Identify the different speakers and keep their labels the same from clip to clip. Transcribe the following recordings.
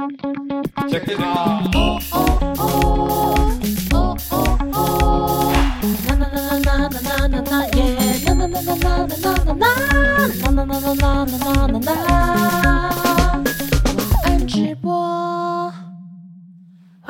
Speaker 1: 在直播。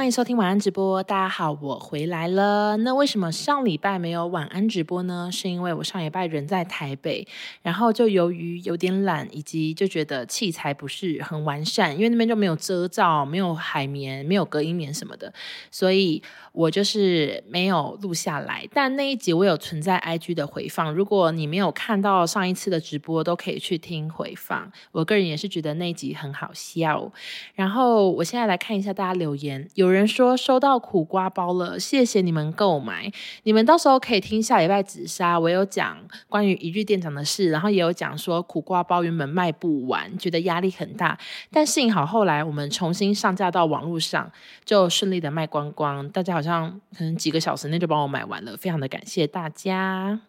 Speaker 2: 欢迎收听晚安直播，大家好，我回来了。那为什么上礼拜没有晚安直播呢？是因为我上礼拜人在台北，然后就由于有点懒，以及就觉得器材不是很完善，因为那边就没有遮罩，没有海绵，没有隔音棉什么的，所以我就是没有录下来。但那一集我有存在 IG 的回放，如果你没有看到上一次的直播，都可以去听回放。我个人也是觉得那一集很好笑。然后我现在来看一下大家留言，有。有人说收到苦瓜包了，谢谢你们购买。你们到时候可以听下礼拜紫砂，我有讲关于一日店长的事，然后也有讲说苦瓜包原本卖不完，觉得压力很大，但幸好后来我们重新上架到网络上，就顺利的卖光光。大家好像可能几个小时内就帮我买完了，非常的感谢大家。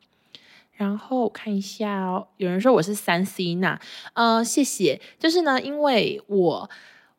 Speaker 2: 然后看一下哦，有人说我是三 C 那，呃，谢谢。就是呢，因为我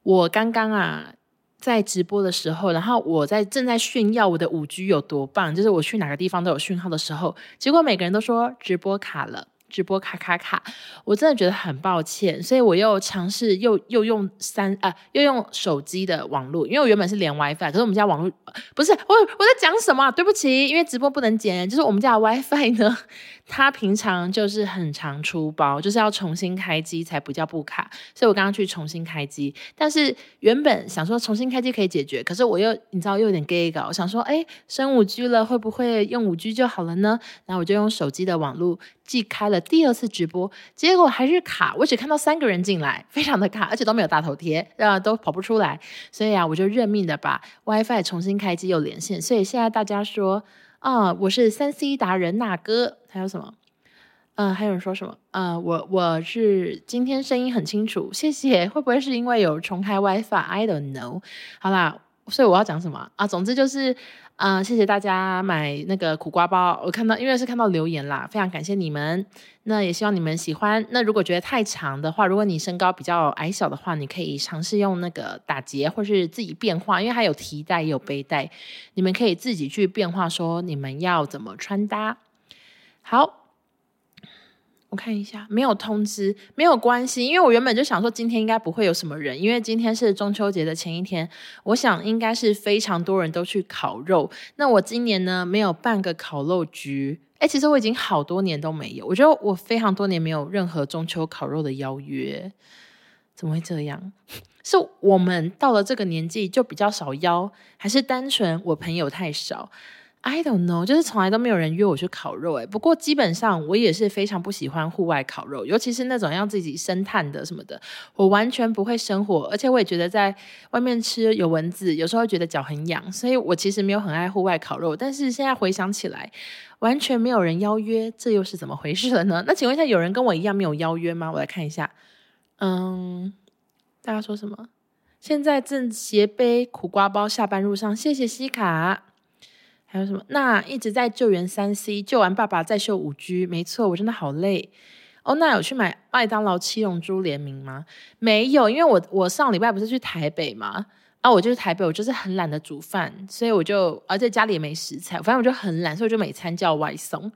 Speaker 2: 我刚刚啊。在直播的时候，然后我在正在炫耀我的五 G 有多棒，就是我去哪个地方都有讯号的时候，结果每个人都说直播卡了，直播卡卡卡，我真的觉得很抱歉，所以我又尝试又又用三啊，又用手机的网络，因为我原本是连 WiFi，可是我们家网络不是我我在讲什么？对不起，因为直播不能剪，就是我们家的 WiFi 呢。它平常就是很常出包，就是要重新开机才不叫不卡，所以我刚刚去重新开机。但是原本想说重新开机可以解决，可是我又你知道又有点 gay 搞，我想说哎，升五 G 了会不会用五 G 就好了呢？然后我就用手机的网络既开了第二次直播，结果还是卡，我只看到三个人进来，非常的卡，而且都没有大头贴，啊都跑不出来，所以啊我就认命的把 WiFi 重新开机又连线，所以现在大家说。啊、我是三 C 达人那哥，还有什么？嗯、还有人说什么？呃，我我是今天声音很清楚，谢谢。会不会是因为有重开 WiFi？I don't know。好啦，所以我要讲什么啊？总之就是。啊、呃，谢谢大家买那个苦瓜包，我看到因为是看到留言啦，非常感谢你们。那也希望你们喜欢。那如果觉得太长的话，如果你身高比较矮小的话，你可以尝试用那个打结，或是自己变化，因为它有提带也有背带，你们可以自己去变化，说你们要怎么穿搭。好。我看一下，没有通知，没有关系，因为我原本就想说今天应该不会有什么人，因为今天是中秋节的前一天，我想应该是非常多人都去烤肉。那我今年呢，没有半个烤肉局，诶，其实我已经好多年都没有，我觉得我非常多年没有任何中秋烤肉的邀约，怎么会这样？是我们到了这个年纪就比较少邀，还是单纯我朋友太少？I don't know，就是从来都没有人约我去烤肉诶，不过基本上我也是非常不喜欢户外烤肉，尤其是那种要自己生炭的什么的，我完全不会生火，而且我也觉得在外面吃有蚊子，有时候觉得脚很痒，所以我其实没有很爱户外烤肉。但是现在回想起来，完全没有人邀约，这又是怎么回事了呢？那请问一下，有人跟我一样没有邀约吗？我来看一下，嗯，大家说什么？现在正斜背苦瓜包下班路上，谢谢西卡。还有什么？那一直在救援三 C，救完爸爸再秀五 G，没错，我真的好累哦。那有去买麦当劳七龙珠联名吗？没有，因为我我上礼拜不是去台北吗？啊，我就是台北，我就是很懒得煮饭，所以我就而且家里也没食材，反正我就很懒，所以我就每餐叫外送。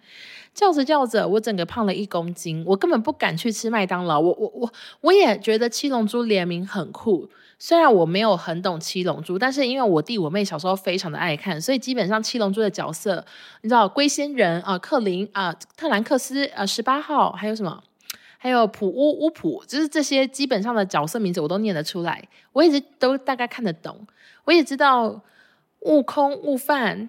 Speaker 2: 叫着叫着，我整个胖了一公斤，我根本不敢去吃麦当劳。我我我我也觉得七龙珠联名很酷。虽然我没有很懂七龙珠，但是因为我弟我妹小时候非常的爱看，所以基本上七龙珠的角色，你知道龟仙人啊、克林啊、特兰克斯啊、十八号，还有什么？还有普乌乌普，就是这些基本上的角色名字我都念得出来，我一直都大概看得懂。我也知道悟空、悟饭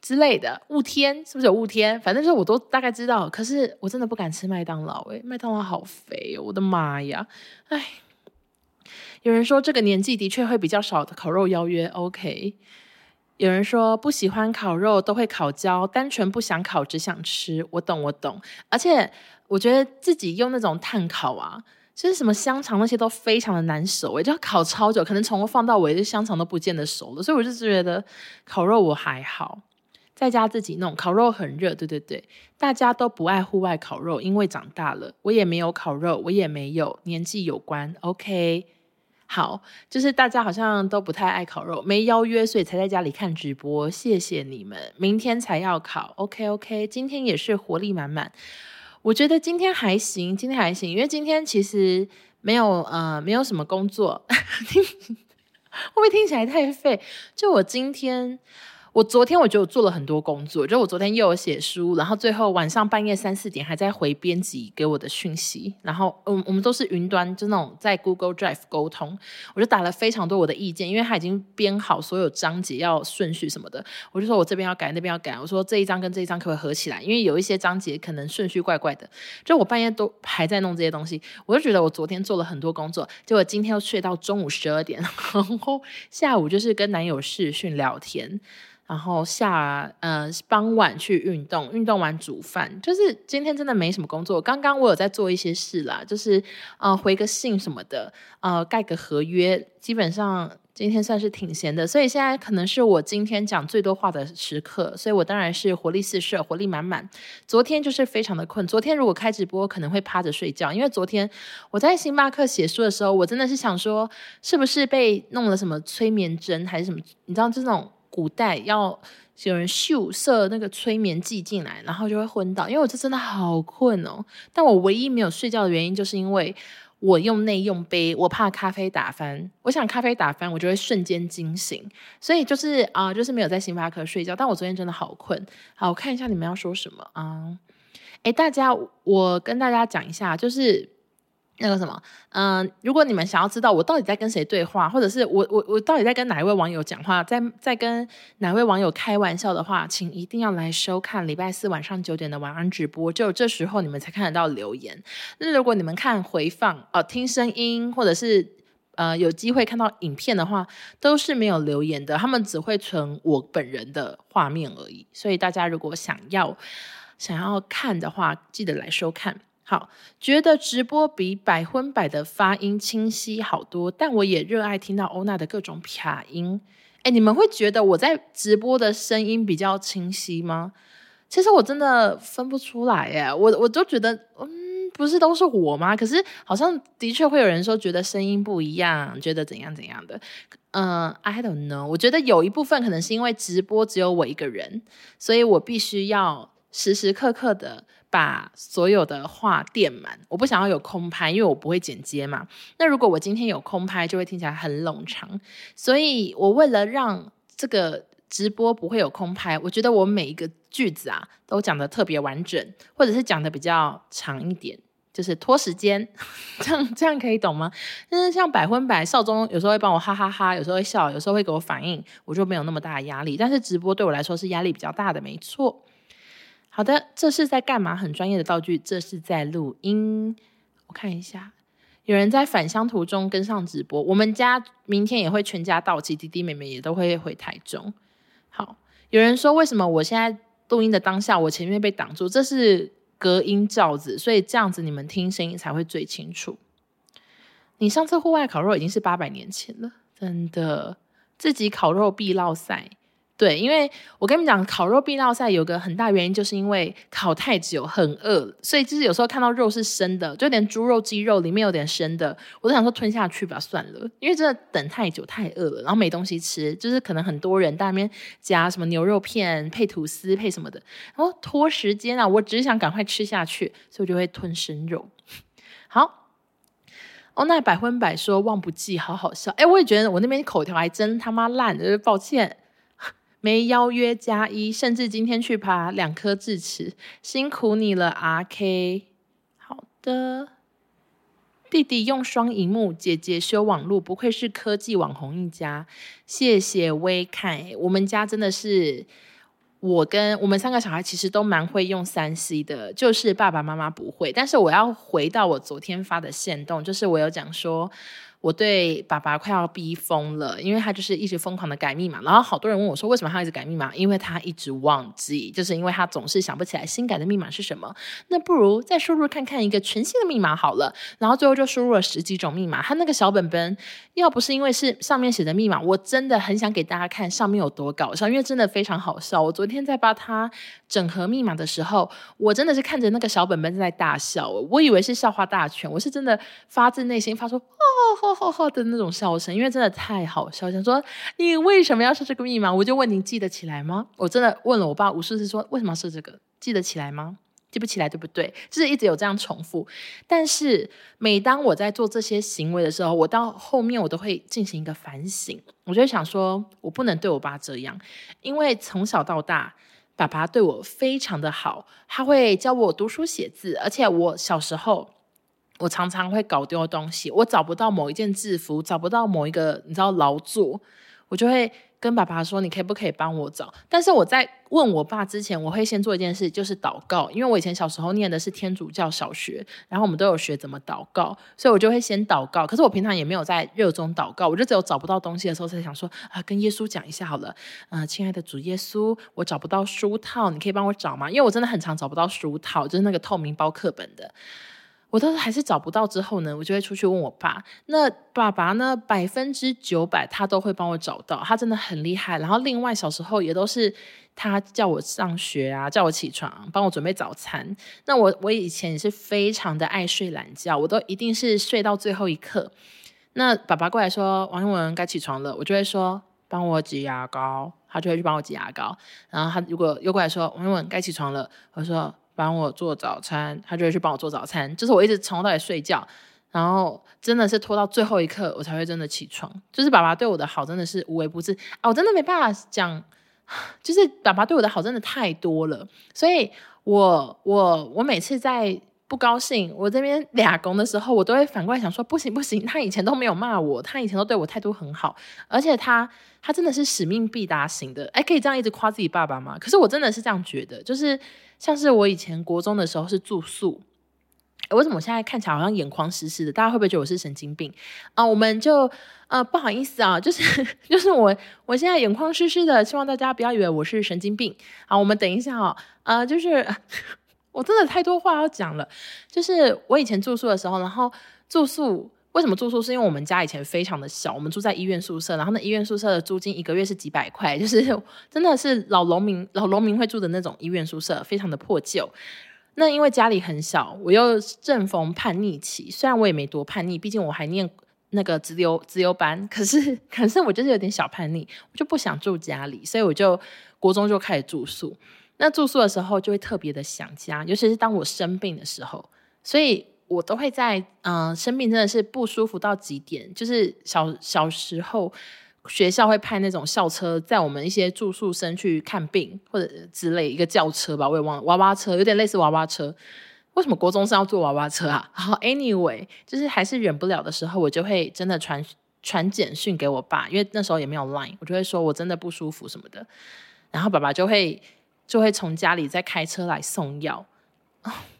Speaker 2: 之类的，悟天是不是有悟天？反正就是我都大概知道。可是我真的不敢吃麦当劳，诶，麦当劳好肥哦，我的妈呀！哎。有人说这个年纪的确会比较少的烤肉邀约，OK。有人说不喜欢烤肉都会烤焦，单纯不想烤只想吃，我懂我懂。而且我觉得自己用那种炭烤啊，就是什么香肠那些都非常的难熟，我就要烤超久，可能从头放到尾，这香肠都不见得熟了。所以我就觉得烤肉我还好，在家自己弄烤肉很热，对对对，大家都不爱户外烤肉，因为长大了，我也没有烤肉，我也没有年纪有关，OK。好，就是大家好像都不太爱烤肉，没邀约，所以才在家里看直播。谢谢你们，明天才要烤，OK OK，今天也是活力满满。我觉得今天还行，今天还行，因为今天其实没有呃没有什么工作，会不会听起来太废？就我今天。我昨天我觉得我做了很多工作，就我昨天又有写书，然后最后晚上半夜三四点还在回编辑给我的讯息，然后嗯，我们都是云端，就那种在 Google Drive 沟通，我就打了非常多我的意见，因为他已经编好所有章节要顺序什么的，我就说我这边要改，那边要改，我说这一章跟这一章可不可以合起来？因为有一些章节可能顺序怪怪的，就我半夜都还在弄这些东西，我就觉得我昨天做了很多工作，结果今天又睡到中午十二点，然后下午就是跟男友视讯聊天。然后下呃傍晚去运动，运动完煮饭，就是今天真的没什么工作。刚刚我有在做一些事啦，就是呃回个信什么的，呃盖个合约。基本上今天算是挺闲的，所以现在可能是我今天讲最多话的时刻，所以我当然是活力四射，活力满满。昨天就是非常的困，昨天如果开直播可能会趴着睡觉，因为昨天我在星巴克写书的时候，我真的是想说是不是被弄了什么催眠针还是什么，你知道这种。古代要有人咻射那个催眠剂进来，然后就会昏倒。因为我这真的好困哦，但我唯一没有睡觉的原因，就是因为我用内用杯，我怕咖啡打翻。我想咖啡打翻，我就会瞬间惊醒。所以就是啊、就是没有在星巴克睡觉。但我昨天真的好困。好，我看一下你们要说什么啊？诶，大家，我跟大家讲一下，就是。那个什么，嗯、如果你们想要知道我到底在跟谁对话，或者是我我我到底在跟哪一位网友讲话，在在跟哪位网友开玩笑的话，请一定要来收看礼拜四晚上九点的晚安直播，就这时候你们才看得到留言。那如果你们看回放哦、呃，听声音或者是呃有机会看到影片的话，都是没有留言的，他们只会存我本人的画面而已。所以大家如果想要想要看的话，记得来收看。好，觉得直播比百分百的发音清晰好多，但我也热爱听到欧娜的各种撇音。哎，你们会觉得我在直播的声音比较清晰吗？其实我真的分不出来耶，我我就觉得，嗯，不是都是我吗？可是好像的确会有人说觉得声音不一样，觉得怎样怎样的。嗯，I don't know。我觉得有一部分可能是因为直播只有我一个人，所以我必须要时时刻刻的。把所有的话垫满，我不想要有空拍，因为我不会剪接嘛。那如果我今天有空拍，就会听起来很冗长。所以我为了让这个直播不会有空拍，我觉得我每一个句子啊都讲得特别完整，或者是讲得比较长一点，就是拖时间。这 样这样可以懂吗？但是像百分百少中有时候会帮我哈哈哈，有时候会笑，有时候会给我反应，我就没有那么大的压力。但是直播对我来说是压力比较大的，没错。好的，这是在干嘛？很专业的道具，这是在录音。我看一下，有人在返乡途中跟上直播。我们家明天也会全家到齐，弟弟妹妹也都会回台中。好，有人说为什么我现在录音的当下，我前面被挡住？这是隔音罩子，所以这样子你们听声音才会最清楚。你上次户外烤肉已经是八百年前了，真的，自己烤肉必落赛。对，因为我跟你们讲，烤肉必烙赛有个很大原因，就是因为烤太久很饿，所以就是有时候看到肉是生的，就连猪肉、鸡肉里面有点生的，我都想说吞下去吧，算了，因为真的等太久太饿了，然后没东西吃，就是可能很多人在那边夹什么牛肉片配吐司配什么的，然后拖时间啊，我只是想赶快吃下去，所以我就会吞生肉。好，哦，那百分百说忘不记，好好笑，哎，我也觉得我那边口条还真他妈烂，就是抱歉。没邀约加一，甚至今天去爬两颗智齿，辛苦你了，RK。好的，弟弟用双萤幕，姐姐修网路，不愧是科技网红一家。谢谢微凯，我们家真的是我跟我们三个小孩其实都蛮会用三 C 的，就是爸爸妈妈不会。但是我要回到我昨天发的线动，就是我有讲说。我对爸爸快要逼疯了，因为他就是一直疯狂的改密码，然后好多人问我说，为什么他一直改密码？因为他一直忘记，就是因为他总是想不起来新改的密码是什么。那不如再输入看看一个全新的密码好了，然后最后就输入了十几种密码。他那个小本本，要不是因为是上面写的密码，我真的很想给大家看上面有多搞笑，因为真的非常好笑。我昨天在帮他整合密码的时候，我真的是看着那个小本本在大笑，我以为是笑话大全，我是真的发自内心发出哦。吼吼吼的那种笑声，因为真的太好笑。想说你为什么要设这个密码？我就问你记得起来吗？我真的问了我爸无数次，说为什么要设这个？记得起来吗？记不起来对不对？就是一直有这样重复。但是每当我在做这些行为的时候，我到后面我都会进行一个反省。我就想说，我不能对我爸这样，因为从小到大，爸爸对我非常的好，他会教我读书写字，而且我小时候，我常常会搞丢东西，我找不到某一件制服，找不到某一个你知道劳作，我就会。跟爸爸说，你可以不可以帮我找？但是我在问我爸之前，我会先做一件事，就是祷告。因为我以前小时候念的是天主教小学，然后我们都有学怎么祷告，所以我就会先祷告。可是我平常也没有在热衷祷告，我就只有找不到东西的时候才想说啊，跟耶稣讲一下好了。嗯、呃，亲爱的主耶稣，我找不到书套，你可以帮我找吗？因为我真的很常找不到书套，就是那个透明包课本的。我都还是找不到，之后呢，我就会出去问我爸。那爸爸呢，百分之九百他都会帮我找到，他真的很厉害。然后另外小时候也都是他叫我上学啊，叫我起床，帮我准备早餐。那我我以前也是非常的爱睡懒觉，我都一定是睡到最后一刻。那爸爸过来说王英文该起床了，我就会说帮我挤牙膏，他就会去帮我挤牙膏。然后他如果又过来说王英文该起床了，我说。帮我做早餐，他就会去帮我做早餐。就是我一直从头到尾睡觉，然后真的是拖到最后一刻，我才会真的起床。就是爸爸对我的好真的是无微不至啊！我真的没办法讲，就是爸爸对我的好真的太多了。所以我我我每次在不高兴，我这边俩工的时候，我都会反过来想说：不行不行，他以前都没有骂我，他以前都对我态度很好，而且他他真的是使命必达型的。哎，可以这样一直夸自己爸爸吗？可是我真的是这样觉得，就是。像是我以前国中的时候是住宿，为什么我现在看起来好像眼眶湿湿的？大家会不会觉得我是神经病啊？我们就呃不好意思啊，就是就是我我现在眼眶湿湿的，希望大家不要以为我是神经病。好，我们等一下啊，呃，就是我真的太多话要讲了。就是我以前住宿的时候，然后住宿。为什么住宿？是因为我们家以前非常的小，我们住在医院宿舍，然后那医院宿舍的租金一个月是几百块，就是 真的是老农民老农民会住的那种医院宿舍，非常的破旧。那因为家里很小，我又正逢叛逆期，虽然我也没多叛逆，毕竟我还念那个资优资优班，可是可是我就是有点小叛逆，我就不想住家里，所以我就国中就开始住宿。那住宿的时候就会特别的想家，尤其是当我生病的时候，所以。我都会在嗯、生病真的是不舒服到极点，就是小小时候学校会派那种校车载我们一些住宿生去看病或者之类一个轿车吧，我也忘了娃娃车，有点类似娃娃车。为什么国中生要坐娃娃车啊？然后，anyway，就是还是忍不了的时候，我就会真的传传简讯给我爸，因为那时候也没有 line，我就会说我真的不舒服什么的，然后爸爸就会就会从家里再开车来送药。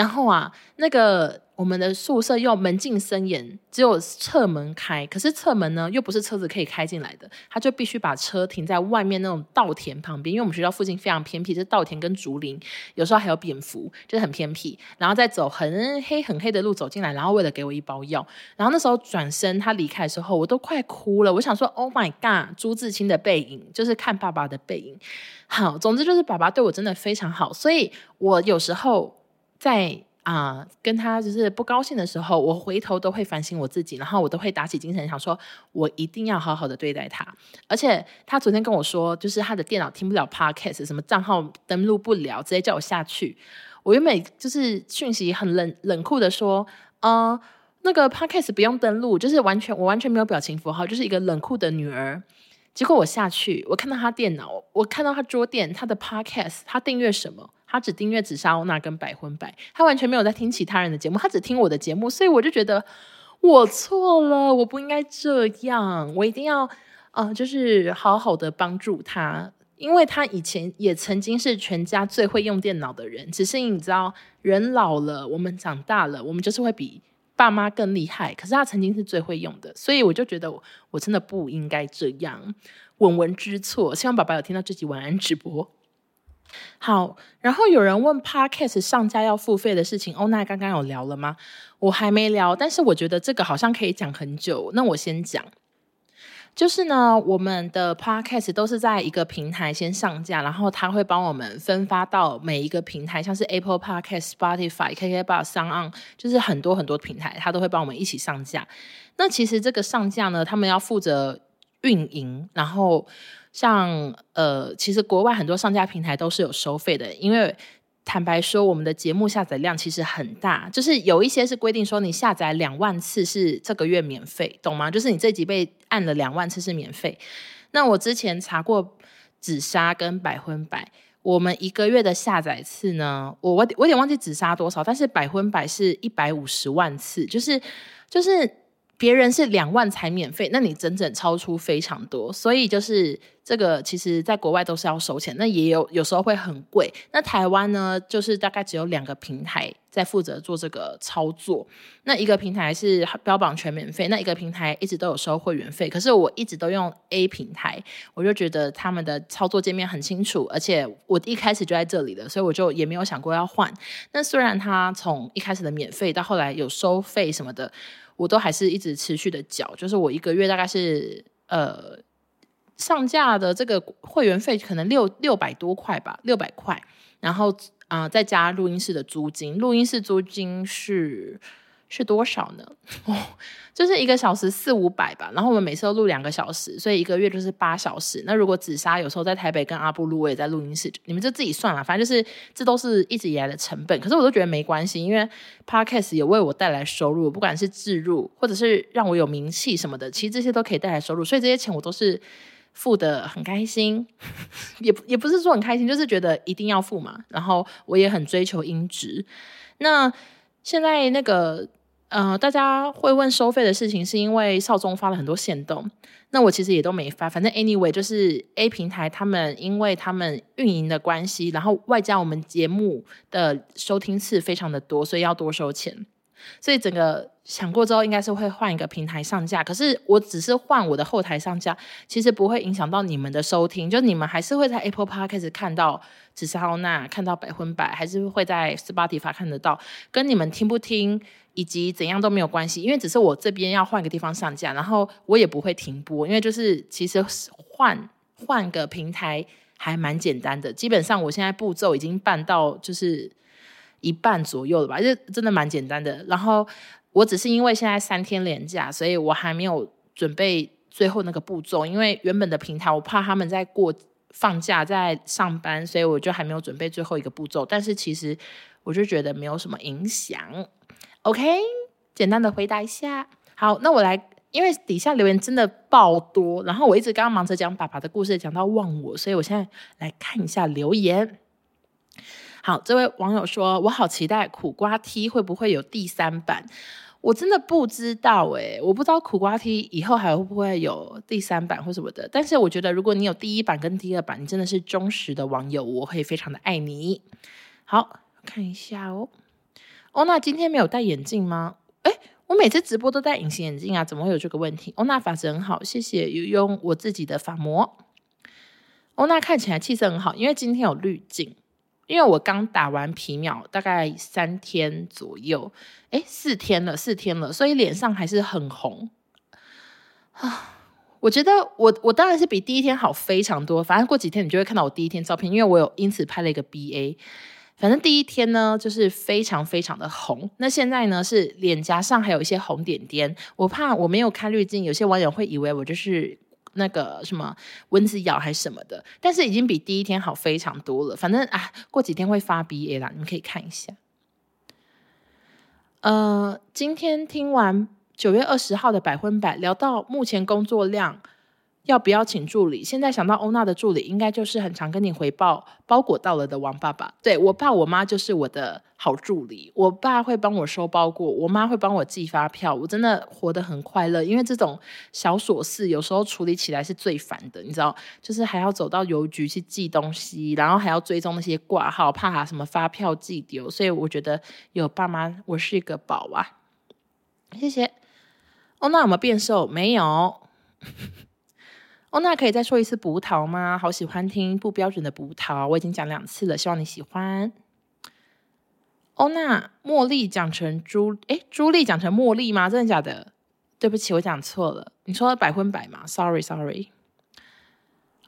Speaker 2: 然后啊，那个我们的宿舍又门禁森严，只有侧门开。可是侧门呢，又不是车子可以开进来的，他就必须把车停在外面那种稻田旁边。因为我们学校附近非常偏僻，是稻田跟竹林，有时候还有蝙蝠，就是很偏僻。然后再走很黑很黑的路走进来，然后为了给我一包药。然后那时候转身他离开的时候，我都快哭了。我想说，Oh my God，朱自清的背影，就是看爸爸的背影。好，总之就是爸爸对我真的非常好，所以我有时候。在啊、跟他就是不高兴的时候，我回头都会反省我自己，然后我都会打起精神，想说我一定要好好的对待他。而且他昨天跟我说，就是他的电脑听不了 Podcast，什么账号登录不了，直接叫我下去。我原本就是讯息很冷冷酷的说，呃，那个 Podcast 不用登录，就是完全我完全没有表情符号，就是一个冷酷的女儿。结果我下去，我看到他电脑，我看到他桌垫，他的 Podcast，他订阅什么？他只订阅紫砂欧娜跟百分百，他完全没有在听其他人的节目，他只听我的节目，所以我就觉得我错了，我不应该这样，我一定要呃，就是好好的帮助他，因为他以前也曾经是全家最会用电脑的人，只是你知道，人老了，我们长大了，我们就是会比爸妈更厉害，可是他曾经是最会用的，所以我就觉得我，真的不应该这样，文文知错，希望爸爸有听到这集晚安直播。好，然后有人问 Podcast 上架要付费的事情，欧娜刚刚有聊了吗？我还没聊，但是我觉得这个好像可以讲很久。那我先讲，就是呢，我们的 podcast 都是在一个平台先上架，然后他会帮我们分发到每一个平台，像是 Apple Podcast、Spotify、KKBox、s o n 就是很多很多平台，他都会帮我们一起上架。那其实这个上架呢，他们要负责运营，然后像呃，其实国外很多上架平台都是有收费的，因为。坦白说，我们的节目下载量其实很大，就是有一些是规定说你下载两万次是这个月免费，懂吗？就是你这集被按了两万次是免费。那我之前查过紫砂跟百分百，我们一个月的下载次呢，我我我有点忘记紫砂多少，但是百分百是一百五十万次，就是就是。别人是两万才免费，那你整整超出非常多，所以就是这个，其实在国外都是要收钱，那也有有时候会很贵。那台湾呢，就是大概只有两个平台在负责做这个操作，那一个平台是标榜全免费，那一个平台一直都有收会员费。可是我一直都用 A 平台，我就觉得他们的操作界面很清楚，而且我一开始就在这里了，所以我就也没有想过要换。那虽然它从一开始的免费到后来有收费什么的。我都还是一直持续的缴，就是我一个月大概是呃上架的这个会员费可能六六百多块吧，六百块，然后啊、再加录音室的租金，录音室租金是。是多少呢？哦，就是一个小时四五百吧。然后我们每次都录两个小时，所以一个月就是八小时。那如果紫砂有时候在台北跟阿布录，我也在录音室，你们就自己算了。反正就是这都是一直以来的成本。可是我都觉得没关系，因为 Podcast 也为我带来收入，不管是置入或者是让我有名气什么的，其实这些都可以带来收入。所以这些钱我都是付得很开心，也也不是说很开心，就是觉得一定要付嘛。然后我也很追求音质。那现在那个。呃，大家会问收费的事情，是因为少宗发了很多限动，那我其实也都没发。反正 anyway，就是 A 平台他们因为他们运营的关系，然后外加我们节目的收听次非常的多，所以要多收钱。所以整个想过之后，应该是会换一个平台上架。可是我只是换我的后台上架，其实不会影响到你们的收听，就你们还是会在 Apple Podcast 看到紫砂欧娜，看到百分百，还是会在 Spotify 看得到，跟你们听不听。以及怎样都没有关系，因为只是我这边要换个地方上架，然后我也不会停播，因为就是其实换换个平台还蛮简单的，基本上我现在步骤已经办到就是一半左右了吧，就真的蛮简单的。然后我只是因为现在三天连假，所以我还没有准备最后那个步骤，因为原本的平台我怕他们在过放假在上班，所以我就还没有准备最后一个步骤。但是其实我就觉得没有什么影响。OK，简单的回答一下。好，那我来，因为底下留言真的爆多，然后我一直刚刚忙着讲爸爸的故事，讲到忘我，所以我现在来看一下留言。好，这位网友说：“我好期待苦瓜梯会不会有第三版？”我真的不知道诶，我不知道苦瓜梯以后还会不会有第三版或什么的。但是我觉得，如果你有第一版跟第二版，你真的是忠实的网友，我会非常的爱你。好，看一下哦。欧娜今天没有戴眼镜吗？诶，我每次直播都戴隐形眼镜啊，怎么会有这个问题？欧娜发质很好，谢谢，有用我自己的发膜。欧娜看起来气色很好，因为今天有滤镜，因为我刚打完皮秒，大概三天左右，诶，四天了，四天了，所以脸上还是很红啊。我觉得我我当然是比第一天好非常多，反正过几天你就会看到我第一天照片，因为我有因此拍了一个 BA。反正第一天呢，就是非常非常的红。那现在呢，是脸颊上还有一些红点点。我怕我没有开滤镜，有些网友会以为我就是那个什么蚊子咬还是什么的。但是已经比第一天好非常多了。反正啊，过几天会发 BA 啦，你们可以看一下。呃，今天听完九月二十号的百分百，聊到目前工作量。要不要请助理？现在想到欧娜的助理，应该就是很常跟你回报包裹到了的王爸爸。对，我爸我妈就是我的好助理。我爸会帮我收包裹，我妈会帮我寄发票。我真的活得很快乐，因为这种小琐事有时候处理起来是最烦的，你知道，就是还要走到邮局去寄东西，然后还要追踪那些挂号，怕什么发票寄丢。所以我觉得有爸妈，我是一个宝啊。谢谢。欧娜有没有变瘦？没有。欧娜可以再说一次葡萄吗？好喜欢听不标准的葡萄，我已经讲两次了，希望你喜欢。欧娜，茉莉讲成朱，诶，朱莉讲成茉莉吗？真的假的？对不起，我讲错了。你说百分百吗？Sorry Sorry，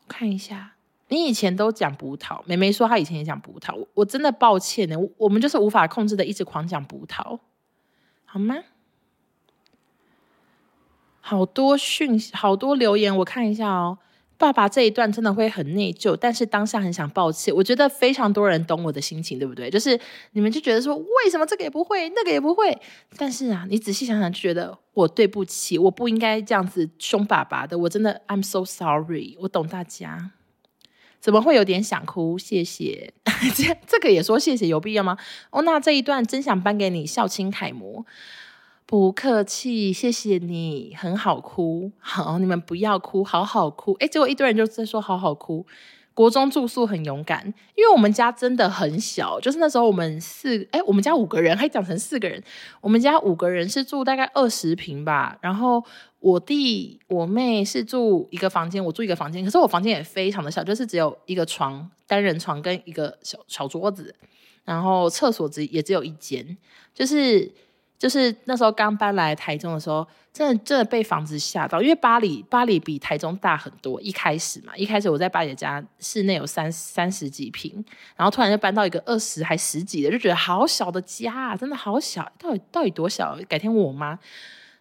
Speaker 2: 看一下，你以前都讲葡萄，妹妹说她以前也讲葡萄，我，我真的抱歉呢，我，我们就是无法控制的，一直狂讲葡萄，好吗？好多讯息，好多留言，我看一下哦。爸爸这一段真的会很内疚，但是当下很想抱歉。我觉得非常多人懂我的心情，对不对？就是你们就觉得说，为什么这个也不会，那个也不会？但是啊，你仔细想想，就觉得我对不起，我不应该这样子凶爸爸的。我真的，I'm so sorry。我懂大家，怎么会有点想哭？谢谢，这 这个也说谢谢，有必要吗？哦，那这一段真想颁给你，孝亲楷模。不客气，谢谢你，很好哭。好，你们不要哭，好好哭。诶，结果一堆人就在说好好哭。国中住宿很勇敢，因为我们家真的很小，就是那时候我们四，诶，我们家五个人，还讲成四个人。我们家五个人是住大概二十平吧，然后我弟我妹是住一个房间，我住一个房间。可是我房间也非常的小，就是只有一个床，单人床跟一个小小桌子，然后厕所只也只有一间，就是。就是那时候刚搬来台中的时候，真的真的被房子吓到，因为巴黎巴黎比台中大很多。一开始嘛，一开始我在八姐家室内有三三十几平，然后突然就搬到一个二十还十几的，就觉得好小的家啊，真的好小，到底到底多小？改天我妈。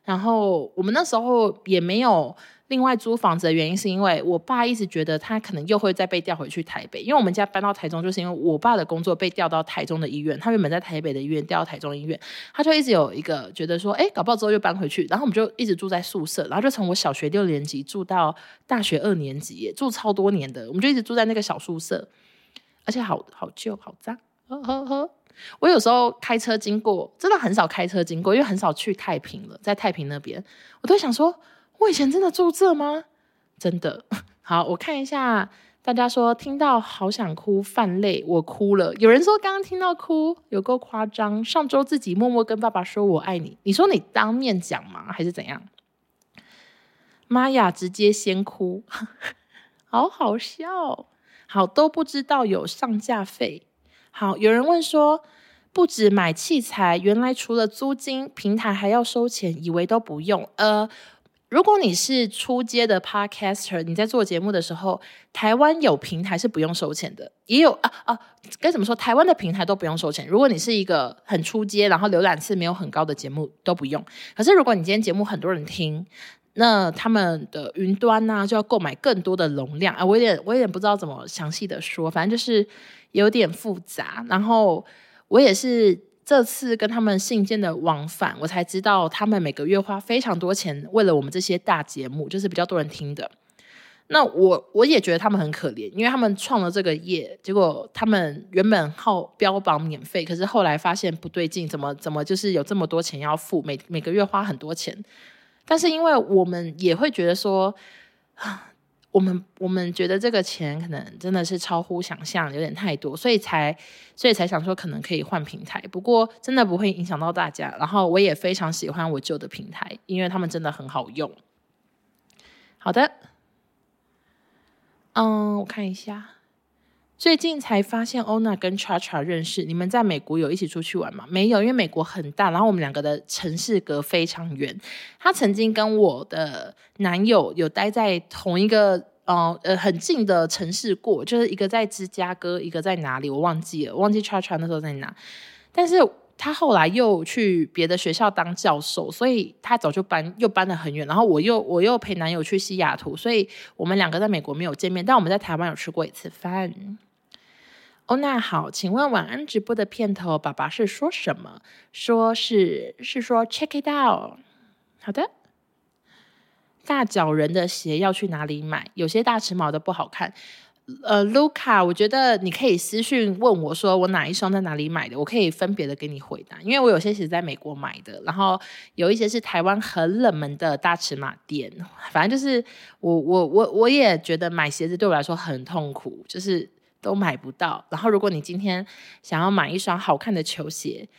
Speaker 2: 然后我们那时候也没有。另外租房子的原因是因为我爸一直觉得他可能又会再被调回去台北，因为我们家搬到台中就是因为我爸的工作被调到台中的医院，他原本在台北的医院调到台中医院，他就一直有一个觉得说，哎，搞不好之后又搬回去，然后我们就一直住在宿舍，然后就从我小学六年级住到大学二年级，住超多年的，我们就一直住在那个小宿舍，而且好好旧好脏，呵呵呵。我有时候开车经过，真的很少开车经过，因为很少去太平了，在太平那边，我都想说。我以前真的住这吗？真的。好，我看一下，大家说听到好想哭，泛泪，我哭了。有人说刚刚听到哭，有够夸张。上周自己默默跟爸爸说我爱你，你说你当面讲吗？还是怎样？妈呀，直接先哭，好好笑。好，都不知道有上架费。好，有人问说，不止买器材，原来除了租金，平台还要收钱，以为都不用。呃。如果你是初阶的 podcaster，你在做节目的时候，台湾有平台是不用收钱的，也有啊啊，该怎么说？台湾的平台都不用收钱。如果你是一个很初阶，然后浏览次没有很高的节目，都不用。可是如果你今天节目很多人听，那他们的云端呢、啊、就要购买更多的容量啊。我有点我有点不知道怎么详细的说，反正就是有点复杂。然后我也是。这次跟他们信件的往返，我才知道他们每个月花非常多钱，为了我们这些大节目，就是比较多人听的。那我我也觉得他们很可怜，因为他们创了这个业，结果他们原本好标榜免费，可是后来发现不对劲，怎么怎么就是有这么多钱要付，每每个月花很多钱。但是因为我们也会觉得说啊。我们我们觉得这个钱可能真的是超乎想象，有点太多，所以才所以才想说可能可以换平台。不过真的不会影响到大家。然后我也非常喜欢我旧的平台，因为他们真的很好用。好的，嗯，我看一下。最近才发现欧娜跟 Chacha 认识，你们在美国有一起出去玩吗？没有，因为美国很大，然后我们两个的城市隔非常远。他曾经跟我的男友有待在同一个呃呃很近的城市过，就是一个在芝加哥，一个在哪里我忘记了，忘记 Chacha 那时候在哪。但是他后来又去别的学校当教授，所以他早就搬又搬得很远。然后我又我又陪男友去西雅图，所以我们两个在美国没有见面，但我们在台湾有吃过一次饭。哦，那好，请问晚安直播的片头，爸爸是说什么？说是是说 check it out。好的，大脚人的鞋要去哪里买？有些大尺码的不好看。呃，Luca，我觉得你可以私讯问我说我哪一双在哪里买的，我可以分别的给你回答。因为我有些鞋在美国买的，然后有一些是台湾很冷门的大尺码店。反正就是我我我我也觉得买鞋子对我来说很痛苦，就是。都买不到，然后如果你今天想要买一双好看的球鞋，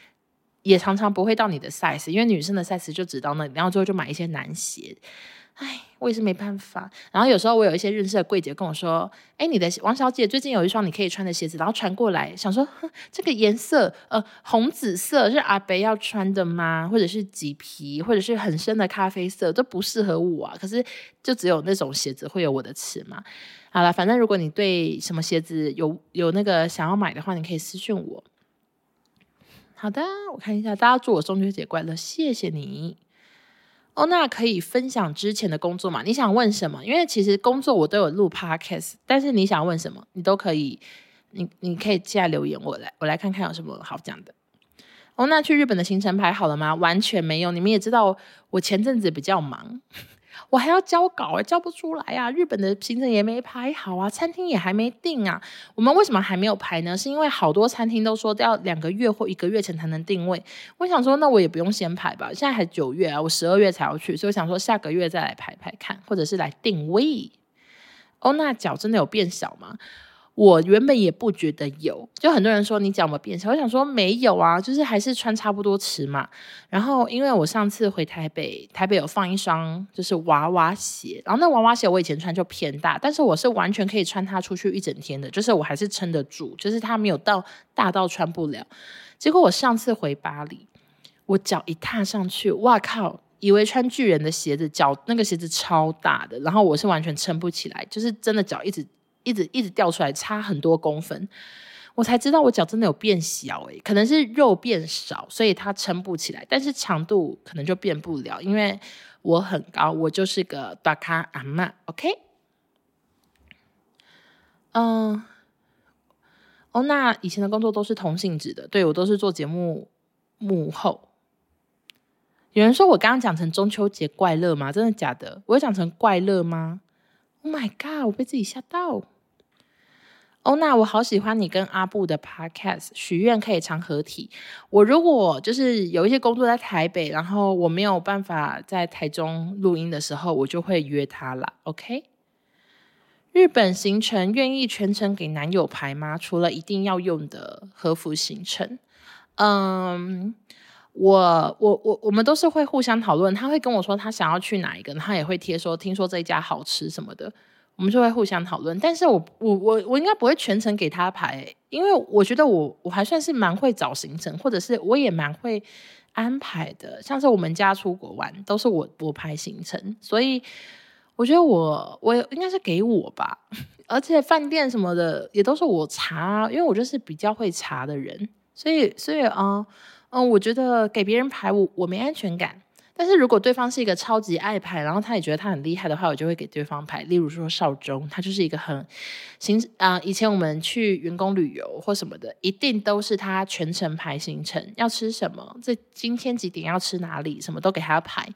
Speaker 2: 也常常不会到你的 size，因为女生的 size 就只到那里，然后最后就买一些男鞋。唉，我也是没办法。然后有时候我有一些认识的柜姐跟我说：“哎，你的王小姐最近有一双你可以穿的鞋子，然后传过来，想说这个颜色，呃，红紫色是阿北要穿的吗？或者是麂皮，或者是很深的咖啡色，都不适合我啊。可是就只有那种鞋子会有我的尺码。好了，反正如果你对什么鞋子有有那个想要买的话，你可以私讯我。好的，我看一下，大家祝我中秋节快乐，谢谢你。”哦，那可以分享之前的工作吗？你想问什么？因为其实工作我都有录 podcast，但是你想问什么，你都可以，你你可以现在留言，我来我来看看有什么好讲的。哦，那去日本的行程排好了吗？完全没有。你们也知道，我前阵子比较忙。我还要交稿哎，交不出来啊！日本的行程也没排好啊，餐厅也还没定啊。我们为什么还没有排呢？是因为好多餐厅都说要两个月或一个月前才能定位。我想说，那我也不用先排吧。现在还九月啊，我十二月才要去，所以我想说下个月再来排排看，或者是来定位。哦，那脚真的有变小吗？我原本也不觉得有，就很多人说你脚有没变小，我想说没有啊，就是还是穿差不多尺码。然后因为我上次回台北，台北有放一双就是娃娃鞋，然后那娃娃鞋我以前穿就偏大，但是我是完全可以穿它出去一整天的，就是我还是撑得住，就是它没有到大到穿不了。结果我上次回巴黎，我脚一踏上去，哇靠，以为穿巨人的鞋子，脚那个鞋子超大的，然后我是完全撑不起来，就是真的脚一直。一直一直掉出来，差很多公分，我才知道我脚真的有变小诶，可能是肉变少，所以它撑不起来，但是长度可能就变不了，因为我很高，我就是个大咖阿嬷，OK？嗯，哦，那以前的工作都是同性质的，对，我都是做节目幕后。有人说我刚刚讲成中秋节怪乐吗？真的假的？我有讲成怪乐吗？Oh my god！我被自己吓到。欧娜，我好喜欢你跟阿布的 podcast，许愿可以常合体。我如果就是有一些工作在台北，然后我没有办法在台中录音的时候，我就会约他啦。OK？日本行程愿意全程给男友排吗？除了一定要用的和服行程，嗯，我我我我们都是会互相讨论。他会跟我说他想要去哪一个，他也会贴说听说这一家好吃什么的。我们就会互相讨论，但是我我我我应该不会全程给他排，因为我觉得我我还算是蛮会找行程，或者是我也蛮会安排的。像是我们家出国玩，都是我我排行程，所以我觉得我我应该是给我吧。而且饭店什么的也都是我查，因为我就是比较会查的人，所以所以啊嗯、我觉得给别人排我我没安全感。但是如果对方是一个超级爱排，然后他也觉得他很厉害的话，我就会给对方排。例如说少中，他就是一个很行啊、以前我们去员工旅游或什么的，一定都是他全程排行程，要吃什么，这今天几点要吃哪里，什么都给他排。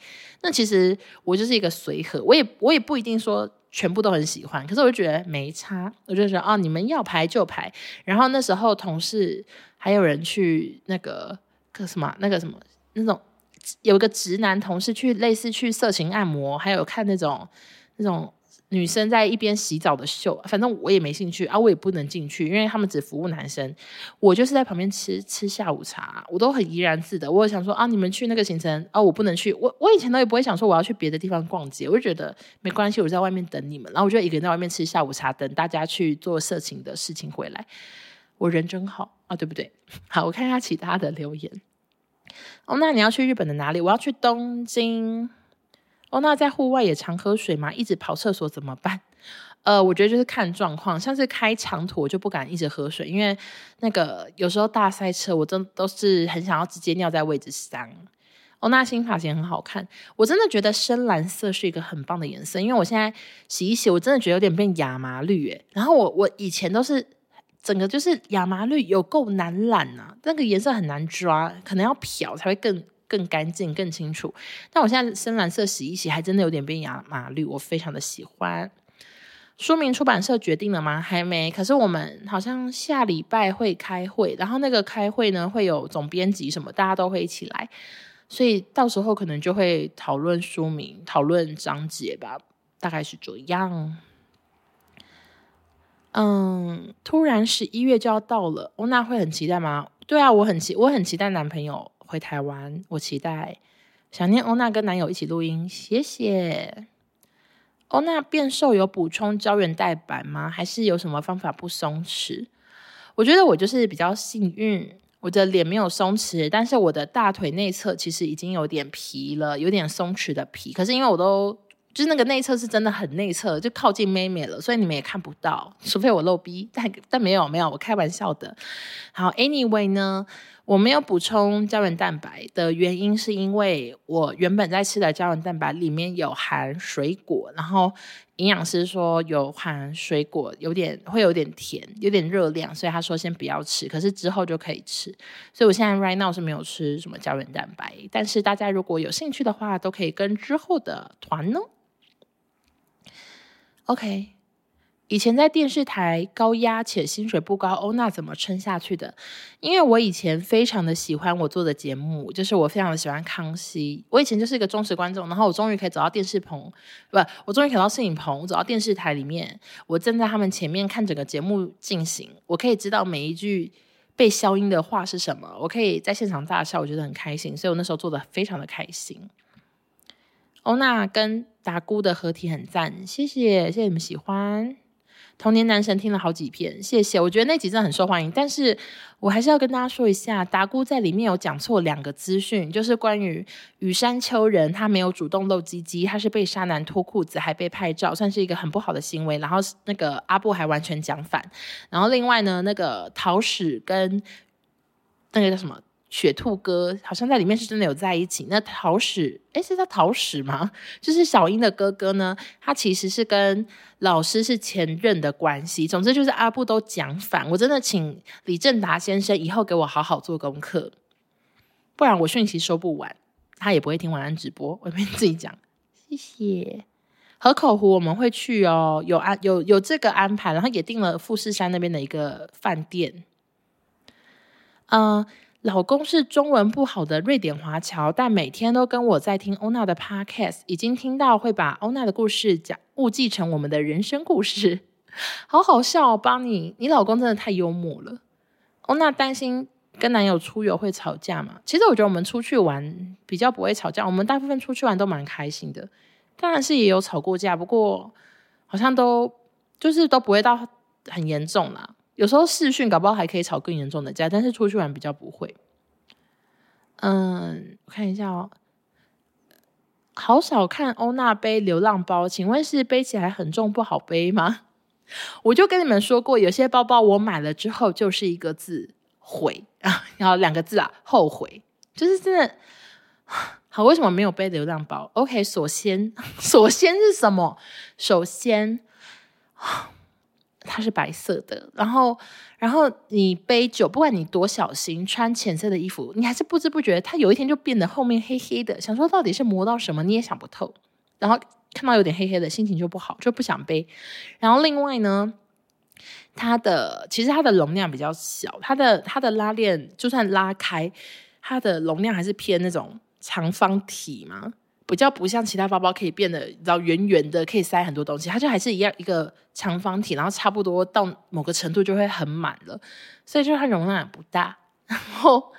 Speaker 2: 那其实我就是一个随和，我也我也不一定说全部都很喜欢，可是我就觉得没差，我就说哦，你们要排就排。然后那时候同事还有人去那个个什么那个什么那种。有一个直男同事去类似去色情按摩，还有看那种那种女生在一边洗澡的秀，反正我也没兴趣啊，我也不能进去，因为他们只服务男生，我就是在旁边吃吃下午茶，我都很怡然自得。我想说啊，你们去那个行程啊，我不能去。我我以前都也不会想说我要去别的地方逛街，我就觉得没关系，我在外面等你们，然后我就一个人在外面吃下午茶，等大家去做色情的事情回来。我人真好啊，对不对？好，我看一下其他的留言。哦，那你要去日本的哪里？我要去东京。哦，那在户外也常喝水吗？一直跑厕所怎么办？呃，我觉得就是看状况，像是开长途我就不敢一直喝水，因为那个有时候大塞车，我真都是很想要直接尿在位置上。哦，那新发型很好看，我真的觉得深蓝色是一个很棒的颜色，因为我现在洗一洗，我真的觉得有点变亚麻绿诶。然后我我以前都是。整个就是亚麻绿，有够难染啊！那个颜色很难抓，可能要漂才会更更干净、更清楚。但我现在深蓝色洗一洗，还真的有点变亚麻绿，我非常的喜欢。书名出版社决定了吗？还没。可是我们好像下礼拜会开会，然后那个开会呢，会有总编辑什么，大家都会一起来，所以到时候可能就会讨论书名、讨论章节吧，大概是这样。嗯，突然十一月就要到了，欧娜会很期待吗？对啊，我很期，我很期待男朋友回台湾，我期待，想念欧娜跟男友一起录音，谢谢。欧娜变瘦有补充胶原蛋白吗？还是有什么方法不松弛？我觉得我就是比较幸运，我的脸没有松弛，但是我的大腿内侧其实已经有点皮了，有点松弛的皮。可是因为我都就是那个内侧是真的很内侧，就靠近妹妹了，所以你们也看不到，除非我露逼。但但没有没有，我开玩笑的。好，anyway 呢，我没有补充胶原蛋白的原因是因为我原本在吃的胶原蛋白里面有含水果，然后营养师说有含水果有点会有点甜，有点热量，所以他说先不要吃，可是之后就可以吃。所以我现在 right now 是没有吃什么胶原蛋白，但是大家如果有兴趣的话，都可以跟之后的团哦。OK，以前在电视台高压且薪水不高，欧娜怎么撑下去的？因为我以前非常的喜欢我做的节目，就是我非常的喜欢康熙。我以前就是一个忠实观众，然后我终于可以走到电视棚，不，我终于可以到摄影棚，走到电视台里面，我站在他们前面看整个节目进行，我可以知道每一句被消音的话是什么，我可以在现场大笑，我觉得很开心，所以我那时候做的非常的开心。欧娜跟达姑的合体很赞，谢谢谢谢你们喜欢。童年男神听了好几遍，谢谢。我觉得那集真的很受欢迎，但是我还是要跟大家说一下，达姑在里面有讲错两个资讯，就是关于羽山秋人他没有主动露鸡鸡，他是被沙男脱裤子还被拍照，算是一个很不好的行为。然后那个阿布还完全讲反，然后另外呢，那个桃矢跟那个叫什么？雪兔哥好像在里面是真的有在一起。那桃矢，诶，是叫桃矢吗？就是小英的哥哥呢，他其实是跟老师是前任的关系。总之就是阿布都讲反。我真的请李正达先生以后给我好好做功课，不然我讯息收不完，他也不会听晚安直播。我这边自己讲，谢谢。河口湖我们会去哦，有安有有这个安排，然后也订了富士山那边的一个饭店，嗯、呃。老公是中文不好的瑞典华侨，但每天都跟我在听欧娜的 podcast，已经听到会把欧娜的故事讲误记成我们的人生故事，好好笑哦！邦尼，你老公真的太幽默了。欧娜担心跟男友出游会吵架嘛？其实我觉得我们出去玩比较不会吵架，我们大部分出去玩都蛮开心的，当然是也有吵过架，不过好像都就是都不会到很严重啦。有时候视讯搞不好还可以吵更严重的架，但是出去玩比较不会。嗯，我看一下哦，好少看欧娜背流浪包，请问是背起来很重不好背吗？我就跟你们说过，有些包包我买了之后就是一个字悔啊，然后两个字啊后悔，就是真的 好。为什么没有背流浪包？OK，首先首先是什么？首先。它是白色的，然后，然后你背久，不管你多小心，穿浅色的衣服，你还是不知不觉，它有一天就变得后面黑黑的。想说到底是磨到什么，你也想不透。然后看到有点黑黑的，心情就不好，就不想背。然后另外呢，它的其实它的容量比较小，它的它的拉链就算拉开，它的容量还是偏那种长方体嘛。比较不像其他包包可以变得，你知道圆圆的，可以塞很多东西，它就还是一样一个长方体，然后差不多到某个程度就会很满了，所以就它容量也不大。然后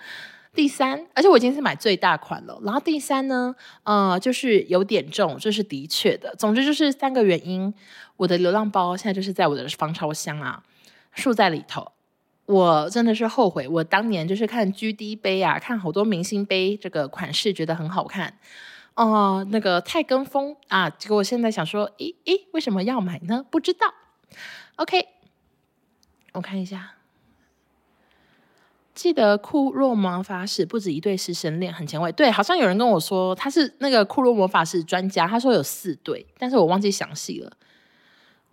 Speaker 2: 第三，而且我已经是买最大款了。然后第三呢，呃，就是有点重，这、是的确的。总之就是三个原因，我的流浪包现在就是在我的防潮箱啊，竖在里头。我真的是后悔，我当年就是看 GD 杯啊，看好多明星杯这个款式，觉得很好看。哦，那个太跟风啊！结果我现在想说，咦咦，为什么要买呢？不知道。OK，我看一下，记得库洛魔法使不止一对师生恋，很前卫。对，好像有人跟我说他是那个库洛魔法使专家，他说有四对，但是我忘记详细了。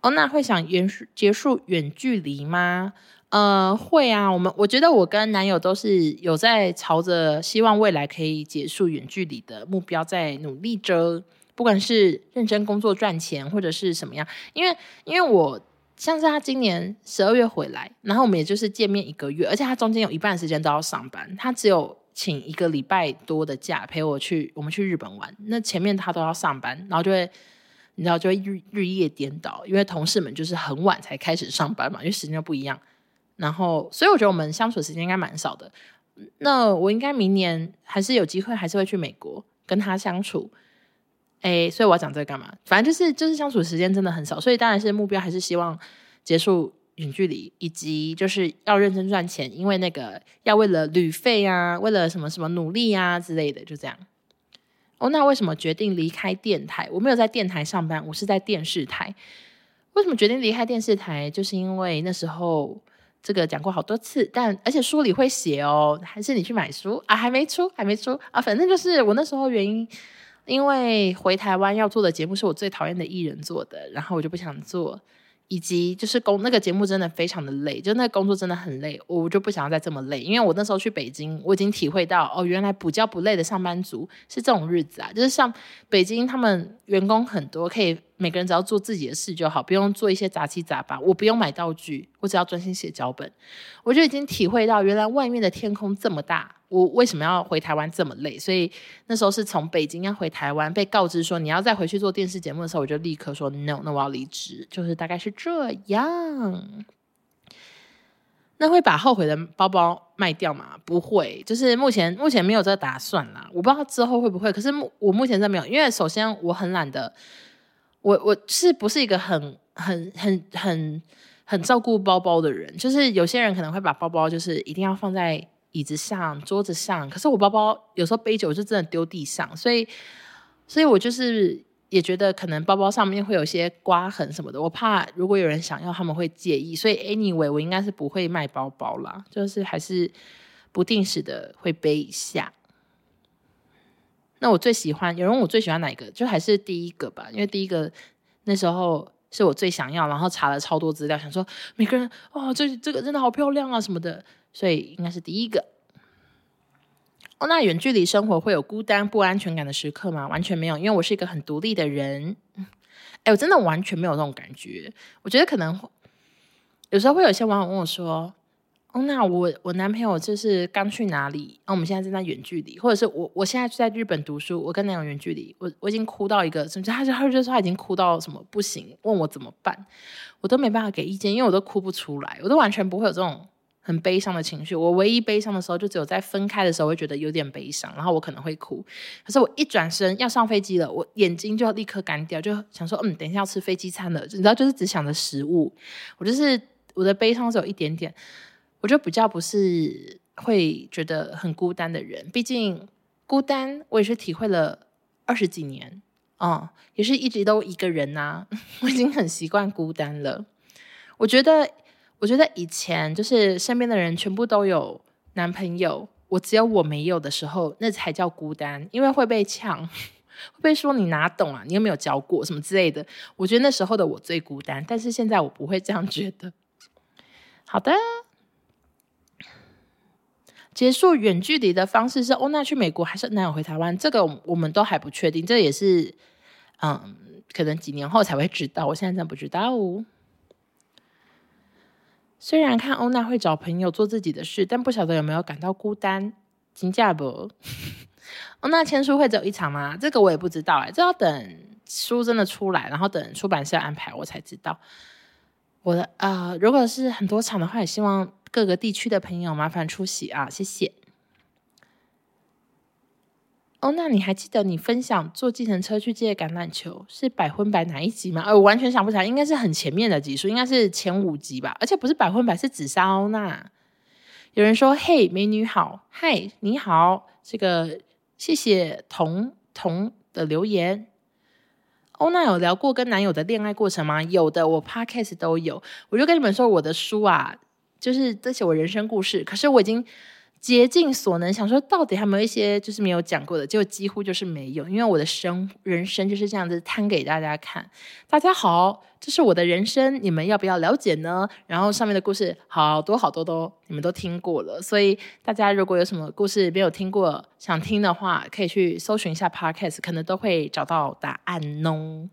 Speaker 2: 哦，那会想延续结束远距离吗？呃，会啊，我们我觉得我跟男友都是有在朝着希望未来可以结束远距离的目标在努力着，不管是认真工作赚钱或者是什么样，因为因为我像是他今年十二月回来，然后我们也就是见面一个月，而且他中间有一半时间都要上班，他只有请一个礼拜多的假陪我去我们去日本玩，那前面他都要上班，然后就会你知道就会日日夜颠倒，因为同事们就是很晚才开始上班嘛，因为时间就不一样。然后，所以我觉得我们相处时间应该蛮少的。那我应该明年还是有机会，还是会去美国跟他相处。哎，所以我要讲这个干嘛？反正就是就是相处时间真的很少，所以当然是目标还是希望结束远距离，以及就是要认真赚钱，因为那个要为了旅费啊，为了什么什么努力啊之类的，就这样。哦，那为什么决定离开电台？我没有在电台上班，我是在电视台。为什么决定离开电视台？就是因为那时候这个讲过好多次，但而且书里会写哦，还是你去买书啊？还没出，还没出啊！反正就是我那时候原因，因为回台湾要做的节目是我最讨厌的艺人做的，然后我就不想做。以及就是工那个节目真的非常的累，就那个工作真的很累，我就不想要再这么累。因为我那时候去北京，我已经体会到哦，原来不叫不累的上班族是这种日子啊，就是像北京他们员工很多，可以每个人只要做自己的事就好，不用做一些杂七杂八，我不用买道具，我只要专心写脚本，我就已经体会到原来外面的天空这么大。我为什么要回台湾这么累？所以那时候是从北京要回台湾，被告知说你要再回去做电视节目的时候，我就立刻说 no，那我要离职，就是大概是这样。那会把后悔的包包卖掉吗？不会，就是目前目前没有这个打算啦。我不知道之后会不会，可是我目前真没有，因为首先我很懒得，我我是不是一个很很很很很照顾包包的人？就是有些人可能会把包包就是一定要放在。椅子上、桌子上，可是我包包有时候背久就真的丢地上，所以，所以我就是也觉得可能包包上面会有些刮痕什么的，我怕如果有人想要，他们会介意，所以 anyway 我应该是不会卖包包啦，就是还是不定时的会背一下。那我最喜欢，有人问我最喜欢哪一个，就还是第一个吧，因为第一个那时候是我最想要，然后查了超多资料，想说每个人哦，这这个真的好漂亮啊什么的。所以应该是第一个哦。那远距离生活会有孤单不安全感的时刻吗？完全没有，因为我是一个很独立的人。哎，我真的完全没有那种感觉。我觉得可能有时候会有些网友问我说：“哦，那我我男朋友就是刚去哪里？那、哦、我们现在正在远距离，或者是我我现在就在日本读书，我跟男友远距离，我我已经哭到一个，甚至他就他就说他已经哭到什么不行，问我怎么办，我都没办法给意见，因为我都哭不出来，我都完全不会有这种。”很悲伤的情绪，我唯一悲伤的时候就只有在分开的时候会觉得有点悲伤，然后我可能会哭。可是我一转身要上飞机了，我眼睛就要立刻干掉，就想说，嗯，等一下要吃飞机餐了，你知道，就是只想着食物。我就是我的悲伤只有一点点，我就比较不是会觉得很孤单的人。毕竟孤单，我也是体会了二十几年，嗯，也是一直都一个人呐、我已经很习惯孤单了。我觉得。我觉得以前就是身边的人全部都有男朋友，我只有我没有的时候，那才叫孤单，因为会被呛，会被说你哪懂啊，你又没有教过什么之类的。我觉得那时候的我最孤单，但是现在我不会这样觉得。好的，结束远距离的方式是欧娜去美国，还是男友回台湾？这个我们都还不确定，这也是嗯，可能几年后才会知道。我现在真不知道哦。虽然看欧娜会找朋友做自己的事，但不晓得有没有感到孤单。金价不？欧娜签书会只有一场吗？这个我也不知道哎，这要等书真的出来，然后等出版社安排我才知道。我的呃，如果是很多场的话，也希望各个地区的朋友麻烦出席啊，谢谢。哦，那你还记得你分享坐计程车去借橄榄球是百分百哪一集吗？呃，我完全想不起来，应该是很前面的集数，应该是前五集吧。而且不是百分百，是紫砂欧娜。有人说：“嘿，美女好，嗨，你好。”这个谢谢彤彤的留言。欧娜有聊过跟男友的恋爱过程吗？有的，我 podcast 都有。我就跟你们说，我的书啊，就是这些我人生故事。可是我已经。竭尽所能想说，到底还有没有一些就是没有讲过的，结果几乎就是没有，因为我的生人生就是这样子摊给大家看。大家好，这是我的人生，你们要不要了解呢？然后上面的故事好多好多都你们都听过了，所以大家如果有什么故事没有听过，想听的话，可以去搜寻一下 Podcast，可能都会找到答案哦。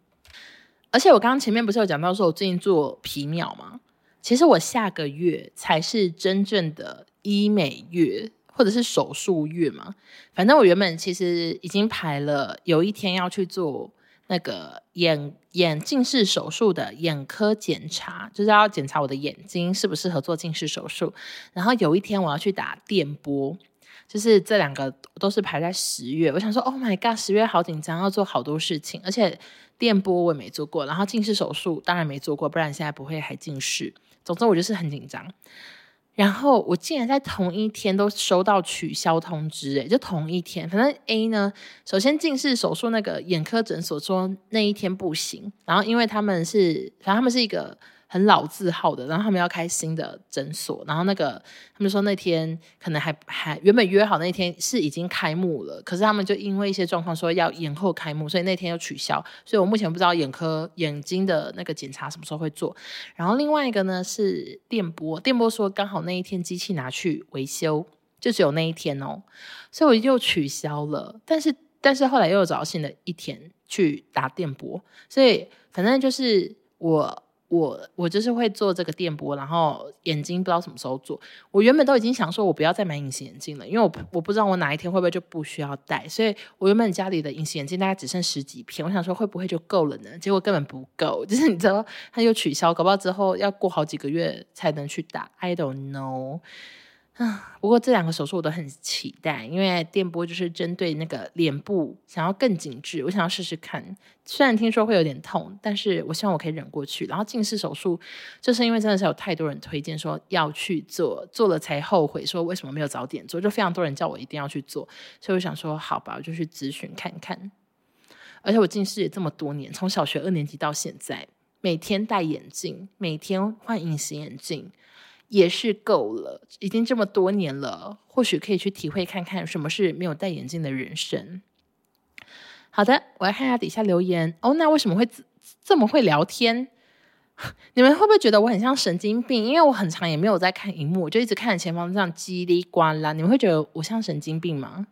Speaker 2: 而且我刚刚前面不是有讲到说我最近做皮秒吗？其实我下个月才是真正的。医美月或者是手术月嘛，反正我原本其实已经排了，有一天要去做那个眼眼近视手术的眼科检查，就是要检查我的眼睛适不适合做近视手术。然后有一天我要去打电波，就是这两个都是排在十月。我想说，Oh my god，十月好紧张，要做好多事情，而且电波我也没做过，然后近视手术当然没做过，不然现在不会还近视。总之我就是很紧张。然后我竟然在同一天都收到取消通知，诶，就同一天。反正 A 呢，首先近视手术那个眼科诊所说那一天不行，然后因为他们是，反正他们是一个。很老字号的，然后他们要开新的诊所，然后那个他们说那天可能还还原本约好那天是已经开幕了，可是他们就因为一些状况说要延后开幕，所以那天又取消。所以我目前不知道眼科眼睛的那个检查什么时候会做。然后另外一个呢是电波，电波说刚好那一天机器拿去维修，就只有那一天哦，所以我又取消了。但是但是后来又找新的一天去打电波，所以反正就是我。我我就是会做这个电波，然后眼睛不知道什么时候做。我原本都已经想说，我不要再买隐形眼镜了，因为我我不知道我哪一天会不会就不需要戴，所以我原本家里的隐形眼镜大概只剩十几片，我想说会不会就够了呢？结果根本不够，就是你知道，它又取消，搞不好之后要过好几个月才能去打。I don't know。啊，不过这两个手术我都很期待，因为电波就是针对那个脸部，想要更紧致，我想要试试看。虽然听说会有点痛，但是我希望我可以忍过去。然后近视手术，就是因为真的是有太多人推荐说要去做，做了才后悔，说为什么没有早点做，就非常多人叫我一定要去做，所以我想说好吧，我就去咨询看看。而且我近视也这么多年，从小学二年级到现在，每天戴眼镜，每天换隐形眼镜。也是够了，已经这么多年了，或许可以去体会看看什么是没有戴眼镜的人生。好的，我来看一下底下留言。哦，那为什么会这么会聊天？你们会不会觉得我很像神经病？因为我很长也没有在看荧幕，我就一直看着前方这样叽里呱啦。你们会觉得我像神经病吗？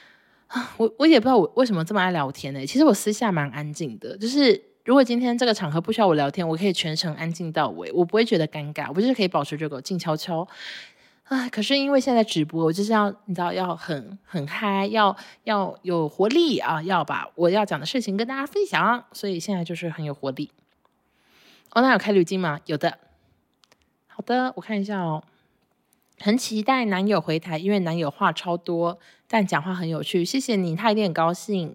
Speaker 2: 啊，我我也不知道我为什么这么爱聊天呢？其实我私下蛮安静的，就是。如果今天这个场合不需要我聊天，我可以全程安静到尾，我不会觉得尴尬，我就是可以保持这个静悄悄。啊，可是因为现在直播，我就是要你知道要很很嗨，要要有活力啊，要把我要讲的事情跟大家分享，所以现在就是很有活力。哦，那有开滤镜吗？有的。好的，我看一下哦。很期待男友回台，因为男友话超多，但讲话很有趣。谢谢你，他一定很高兴。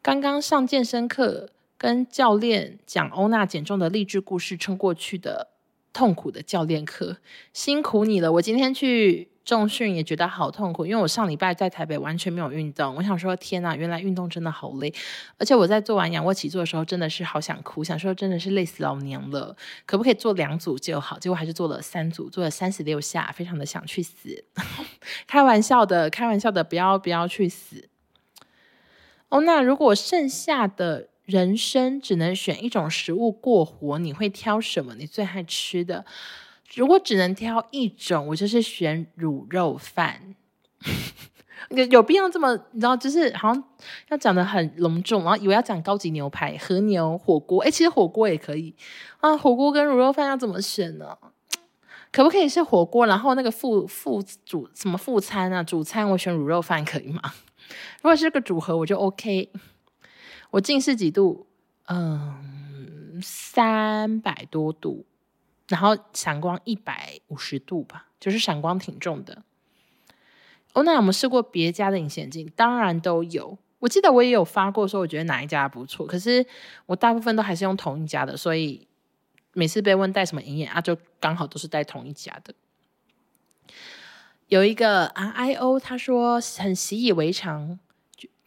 Speaker 2: 刚刚上健身课。跟教练讲欧娜减重的励志故事，撑过去的痛苦的教练课，辛苦你了。我今天去重训也觉得好痛苦，因为我上礼拜在台北完全没有运动。我想说，天哪，原来运动真的好累。而且我在做完仰卧起坐的时候，真的是好想哭，想说真的是累死老娘了。可不可以做两组就好？结果还是做了三组，做了三十六下，非常的想去死。开玩笑的，开玩笑的，不要不要去死。欧娜，如果剩下的。人生只能选一种食物过活，你会挑什么？你最爱吃的？如果只能挑一种，我就是选卤肉饭。有有必要这么？你知道，就是好像要讲得很隆重，然后以为要讲高级牛排、和牛、火锅。诶，其实火锅也可以啊。火锅跟卤肉饭要怎么选呢？可不可以是火锅？然后那个副副主什么副餐啊？主餐我选卤肉饭可以吗？如果是个组合，我就 OK。我近视几度？嗯，三百多度，然后闪光一百五十度吧，就是闪光挺重的。哦，那有没有试过别家的隐形眼镜？当然都有。我记得我也有发过说，我觉得哪一家不错。可是我大部分都还是用同一家的，所以每次被问戴什么隐眼啊，就刚好都是戴同一家的。有一个 RIO，他说很习以为常。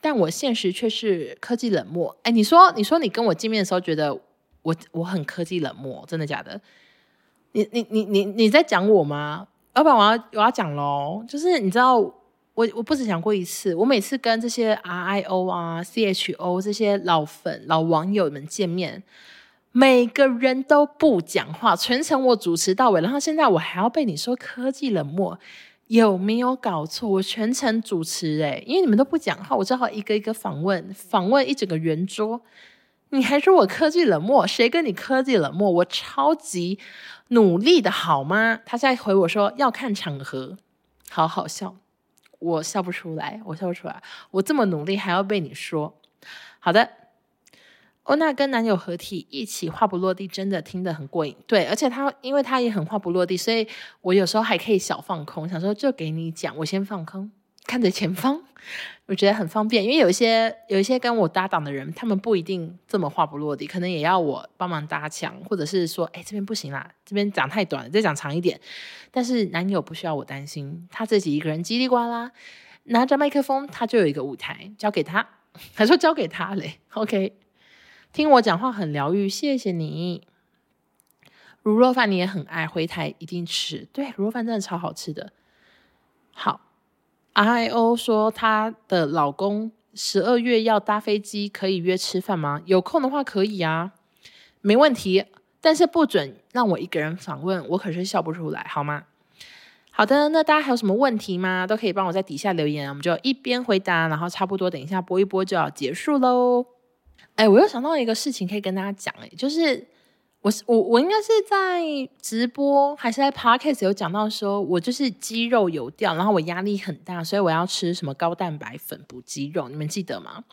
Speaker 2: 但我现实却是科技冷漠。哎，你说，你说你跟我见面的时候觉得我我很科技冷漠，真的假的？你你你你你在讲我吗？要不然我要我要讲喽。就是你知道，我我不止讲过一次，我每次跟这些 RIO 啊、CHO 这些老粉、老网友们见面，每个人都不讲话，全程我主持到尾，然后现在我还要被你说科技冷漠。有没有搞错？我全程主持诶，因为你们都不讲话，我只好一个一个访问，访问一整个圆桌。你还说我科技冷漠？谁跟你科技冷漠？我超级努力的好吗？他现在回我说要看场合，好好笑，我笑不出来，我笑不出来，我这么努力还要被你说。好的，欧娜跟男友合体一起话不落地，真的听得很过瘾。对，而且他因为他也很话不落地，所以我有时候还可以小放空，想说就给你讲，我先放空，看着前方，我觉得很方便。因为有一些有一些跟我搭档的人，他们不一定这么话不落地，可能也要我帮忙搭腔，或者是说，哎，这边不行啦，这边讲太短了，再讲长一点。但是男友不需要我担心，他自己一个人叽里呱啦拿着麦克风，他就有一个舞台，交给他，还说交给他嘞，OK。听我讲话很疗愈，谢谢你。卤肉饭你也很爱，回台一定吃。对，卤肉饭真的超好吃的。好，I O 说她的老公十二月要搭飞机，可以约吃饭吗？有空的话可以啊，没问题。但是不准让我一个人访问，我可是笑不出来，好吗？好的，那大家还有什么问题吗？都可以帮我在底下留言，我们就一边回答，然后差不多等一下播一播就要结束喽。哎，我又想到一个事情可以跟大家讲，哎，就是我我我应该是在直播还是在 podcast 有讲到说，我就是肌肉有掉，然后我压力很大，所以我要吃什么高蛋白粉补肌肉，你们记得吗？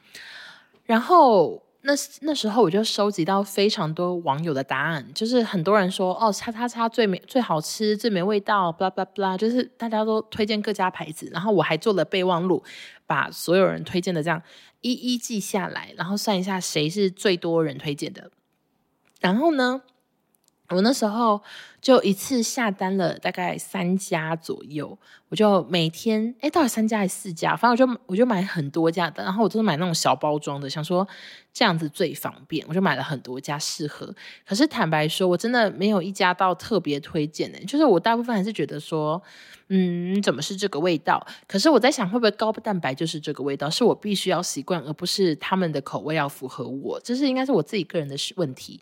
Speaker 2: 然后那那时候我就收集到非常多网友的答案，就是很多人说哦，叉叉叉最没最好吃，最没味道，blah blah blah，就是大家都推荐各家牌子，然后我还做了备忘录，把所有人推荐的这样。一一记下来，然后算一下谁是最多人推荐的。然后呢，我那时候就一次下单了大概三家左右，我就每天哎，到底三家还是四家？反正我就我就买很多家的，然后我都是买那种小包装的，想说这样子最方便，我就买了很多家试喝。可是坦白说，我真的没有一家到特别推荐的，就是我大部分还是觉得说。嗯，怎么是这个味道？可是我在想，会不会高蛋白就是这个味道？是我必须要习惯，而不是他们的口味要符合我。这是应该是我自己个人的问题。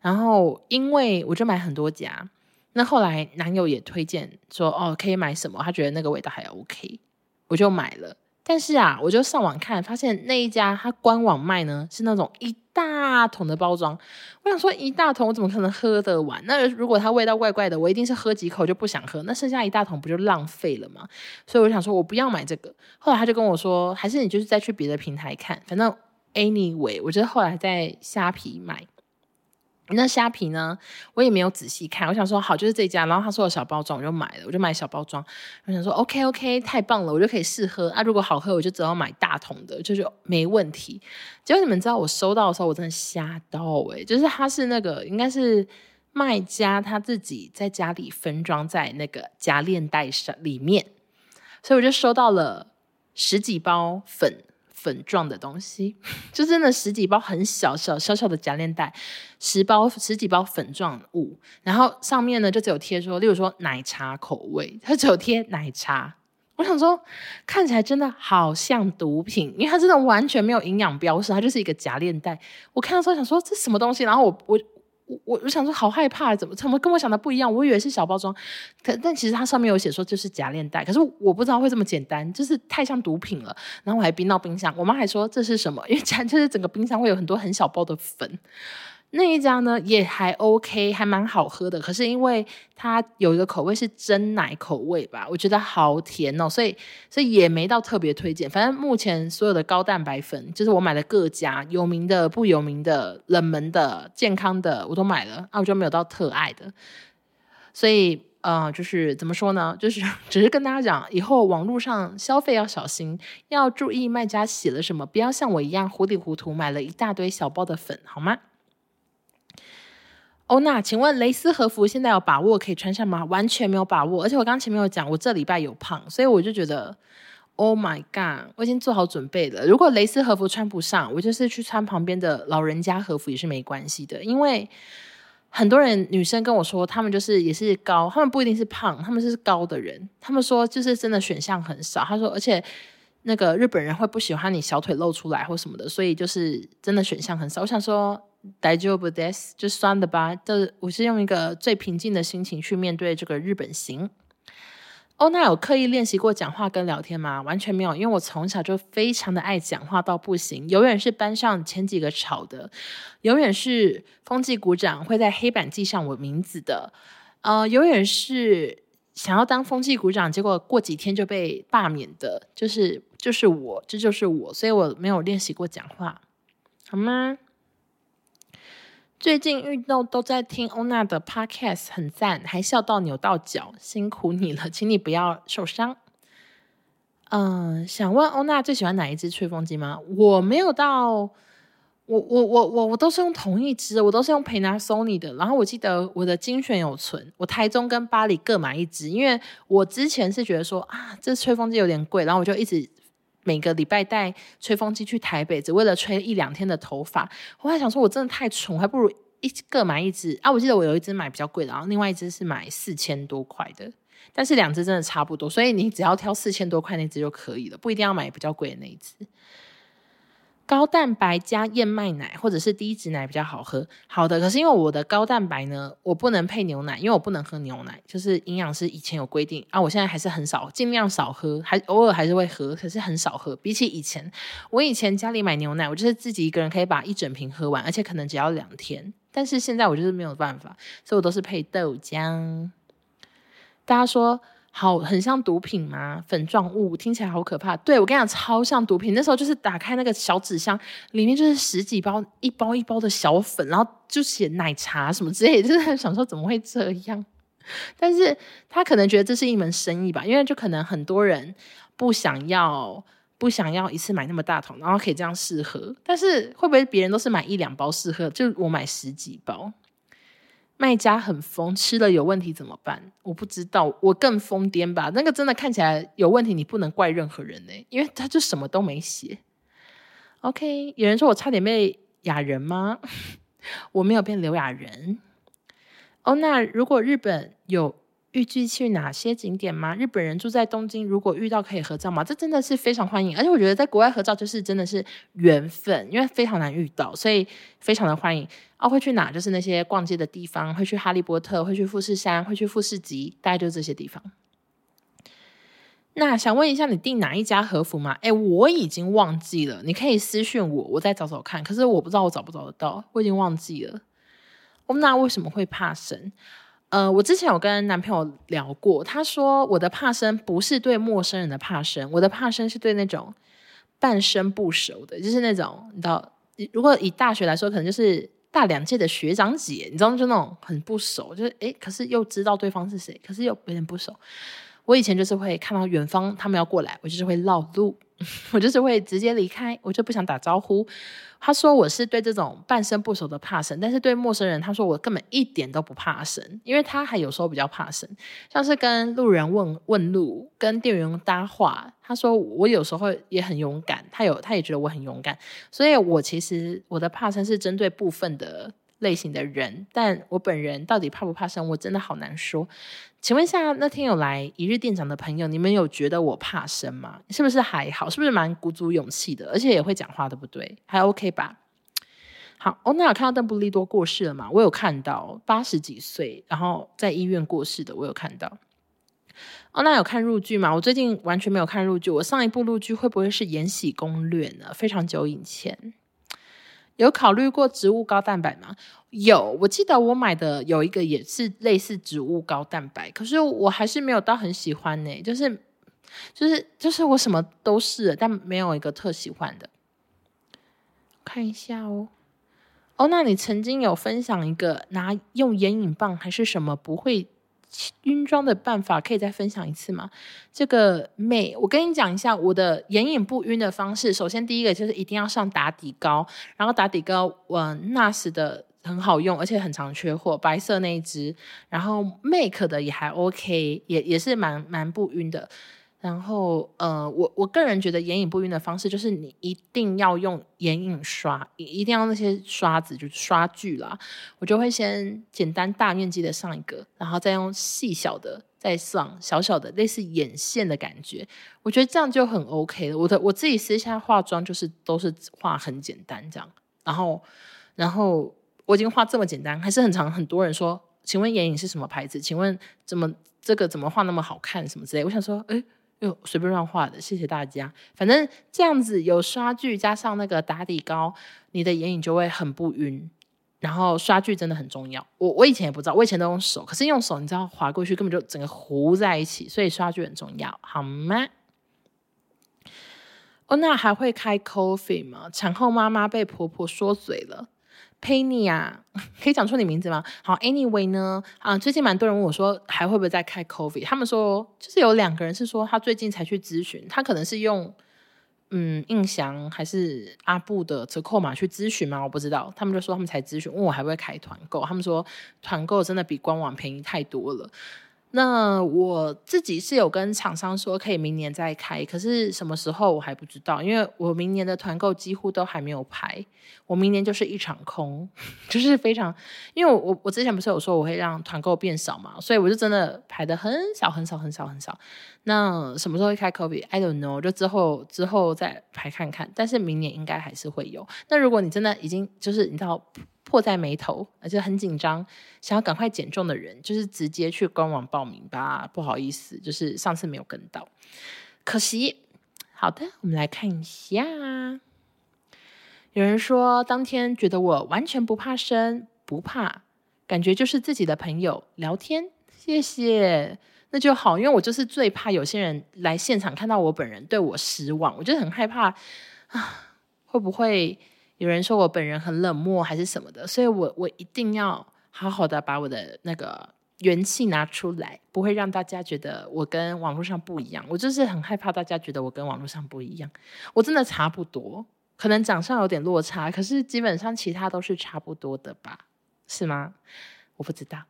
Speaker 2: 然后，因为我就买很多家，那后来男友也推荐说，哦，可以买什么？他觉得那个味道还 OK，我就买了。但是啊，我就上网看，发现那一家他官网卖呢是那种一大桶的包装。我想说一大桶我怎么可能喝得完？那如果它味道怪怪的，我一定是喝几口就不想喝。那剩下一大桶不就浪费了吗？所以我想说我不要买这个。后来他就跟我说，还是你就是再去别的平台看。反正 anyway，我觉得后来在虾皮买。那虾皮呢？我也没有仔细看。我想说好就是这家，然后他说有小包装，我就买了。我就买小包装。我想说 OK OK，太棒了，我就可以试喝啊。如果好喝，我就只要买大桶的，就就没问题。结果你们知道我收到的时候，我真的吓到诶、就是他是那个应该是卖家他自己在家里分装在那个夹链袋上里面，所以我就收到了十几包粉。粉状的东西，就真的十几包很小小小小的夹链袋，十包十几包粉状物，然后上面呢就只有贴说，例如说奶茶口味，它只有贴奶茶。我想说，看起来真的好像毒品，因为它真的完全没有营养标识，它就是一个夹链袋。我看到时候想说这什么东西，然后我我。我我想说好害怕，怎么怎么跟我想的不一样？我以为是小包装，可但其实它上面有写说就是假链带，可是我不知道会这么简单，就是太像毒品了。然后我还冰到冰箱，我妈还说这是什么？因为假就是整个冰箱会有很多很小包的粉。那一家呢也还 OK，还蛮好喝的。可是因为它有一个口味是真奶口味吧，我觉得好甜哦，所以所以也没到特别推荐。反正目前所有的高蛋白粉，就是我买的各家有名的、不有名的、冷门的、健康的，我都买了啊，我就没有到特爱的。所以呃，就是怎么说呢？就是只是跟大家讲，以后网络上消费要小心，要注意卖家写了什么，不要像我一样糊里糊涂买了一大堆小包的粉，好吗？欧娜，请问蕾丝和服现在有把握可以穿上吗？完全没有把握，而且我刚前面有讲，我这礼拜有胖，所以我就觉得，Oh my god，我已经做好准备了。如果蕾丝和服穿不上，我就是去穿旁边的老人家和服也是没关系的。因为很多人女生跟我说，他们就是也是高，他们不一定是胖，他们是高的人，他们说就是真的选项很少。他说，而且那个日本人会不喜欢你小腿露出来或什么的，所以就是真的选项很少。我想说。大丈夫です，就算了吧。这我是用一个最平静的心情去面对这个日本行。欧娜有刻意练习过讲话跟聊天吗？完全没有，因为我从小就非常的爱讲话到不行，永远是班上前几个吵的，永远是风纪股长会在黑板记上我名字的，呃，永远是想要当风纪股长，结果过几天就被罢免的，就是就是我，这就是我，所以我没有练习过讲话，好吗？最近运动都在听欧娜的 podcast，很赞，还笑到扭到脚，辛苦你了，请你不要受伤。嗯，想问欧娜最喜欢哪一支吹风机吗？我没有到，我我我我我都是用同一支，我都是用 Panasonic 的。然后我记得我的精选有存，我台中跟巴黎各买一支，因为我之前是觉得说啊，这吹风机有点贵，然后我就一直每个礼拜带吹风机去台北，只为了吹一两天的头发。我还想说，我真的太蠢，还不如一各买一支啊！我记得我有一支买比较贵的，然后另外一支是买四千多块的。但是两只真的差不多，所以你只要挑四千多块那只就可以了，不一定要买比较贵的那一只。高蛋白加燕麦奶或者是低脂奶比较好喝。好的，可是因为我的高蛋白呢，我不能配牛奶，因为我不能喝牛奶，就是营养师以前有规定啊，我现在还是很少，尽量少喝，还偶尔还是会喝，可是很少喝。比起以前，我以前家里买牛奶，我就是自己一个人可以把一整瓶喝完，而且可能只要两天。但是现在我就是没有办法，所以我都是配豆浆。大家说好很像毒品吗？粉状物听起来好可怕。对，我跟你讲，超像毒品。那时候就是打开那个小纸箱，里面就是十几包，一包一包的小粉，然后就写奶茶什么之类，就是想说怎么会这样？但是他可能觉得这是一门生意吧，因为就可能很多人不想要不想要一次买那么大桶，然后可以这样试喝。但是会不会别人都是买一两包试喝？就我买十几包。卖家很疯，吃了有问题怎么办？我不知道，我更疯癫吧。那个真的看起来有问题，你不能怪任何人呢，因为他就什么都没写。OK，有人说我差点被雅人吗？我没有变刘雅人。哦，那如果日本有？预计去哪些景点吗？日本人住在东京，如果遇到可以合照吗？这真的是非常欢迎，而且我觉得在国外合照就是真的是缘分，因为非常难遇到，所以非常的欢迎。哦，会去哪？就是那些逛街的地方，会去哈利波特，会去富士山，会去富士急，大概就这些地方。那想问一下，你订哪一家和服吗？诶，我已经忘记了，你可以私讯我，我再找找看。可是我不知道我找不找得到，我已经忘记了。我们，那为什么会怕神？呃，我之前有跟男朋友聊过，他说我的怕生不是对陌生人的怕生，我的怕生是对那种半生不熟的，就是那种你知道，如果以大学来说，可能就是大两届的学长姐，你知道，就那种很不熟，就是诶，可是又知道对方是谁，可是又有点不熟。我以前就是会看到远方他们要过来，我就是会绕路。我就是会直接离开，我就不想打招呼。他说我是对这种半生不熟的怕生，但是对陌生人，他说我根本一点都不怕生，因为他还有时候比较怕生，像是跟路人问问路，跟店员搭话。他说我有时候也很勇敢，他有他也觉得我很勇敢，所以我其实我的怕生是针对部分的类型的人，但我本人到底怕不怕生，我真的好难说。请问一下，那天有来一日店长的朋友，你们有觉得我怕生吗？是不是还好？是不是蛮鼓足勇气的？而且也会讲话，对不对？还 OK 吧？好，哦，那有看到邓布利多过世了吗？我有看到，八十几岁，然后在医院过世的，我有看到。哦，那有看日剧吗？我最近完全没有看日剧。我上一部日剧会不会是《延禧攻略》呢？非常久以前。有考虑过植物高蛋白吗？有，我记得我买的有一个也是类似植物高蛋白，可是我还是没有到很喜欢呢、就是，就是，就是我什么都试了，但没有一个特喜欢的。看一下哦，哦，那你曾经有分享一个拿用眼影棒还是什么不会晕妆的办法，可以再分享一次吗？这个妹，我跟你讲一下我的眼影不晕的方式。首先，第一个就是一定要上打底膏，然后打底膏，嗯，NARS 的很好用，而且很常缺货，白色那一支。然后 Make 的也还 OK，也也是蛮蛮不晕的。然后，呃，我我个人觉得眼影不晕的方式就是你一定要用眼影刷，一定要那些刷子，就是刷具啦。我就会先简单大面积的上一个，然后再用细小的再上小小的，类似眼线的感觉。我觉得这样就很 OK 了。我的我自己私下化妆就是都是画很简单这样。然后，然后我已经画这么简单，还是很常很多人说，请问眼影是什么牌子？请问怎么这个怎么画那么好看什么之类？我想说，诶。又随便乱画的，谢谢大家。反正这样子有刷具加上那个打底膏，你的眼影就会很不晕。然后刷具真的很重要。我我以前也不知道，我以前都用手，可是用手你知道滑过去根本就整个糊在一起，所以刷具很重要，好吗？哦，那还会开 coffee 吗？产后妈妈被婆婆说嘴了，Penny 啊，可以讲出你名字吗？好，Anyway 呢，啊，最近蛮多人问我说，还会不会再开 COVID？他们说，就是有两个人是说他最近才去咨询，他可能是用嗯印象还是阿布的折扣码去咨询吗？我不知道。他们就说他们才咨询，问我还会开团购。他们说团购真的比官网便宜太多了。那我自己是有跟厂商说可以明年再开，可是什么时候我还不知道，因为我明年的团购几乎都还没有排，我明年就是一场空，就是非常，因为我我之前不是有说我会让团购变少嘛，所以我就真的排的很少很少很少很少。那什么时候会开 COVID？I don't know，就之后之后再排看看，但是明年应该还是会有。那如果你真的已经就是你知道。迫在眉头，而且很紧张，想要赶快减重的人，就是直接去官网报名吧。不好意思，就是上次没有跟到，可惜。好的，我们来看一下。有人说，当天觉得我完全不怕生，不怕，感觉就是自己的朋友聊天。谢谢，那就好，因为我就是最怕有些人来现场看到我本人对我失望，我就很害怕啊，会不会？有人说我本人很冷漠还是什么的，所以我我一定要好好的把我的那个元气拿出来，不会让大家觉得我跟网络上不一样。我就是很害怕大家觉得我跟网络上不一样，我真的差不多，可能长相有点落差，可是基本上其他都是差不多的吧？是吗？我不知道。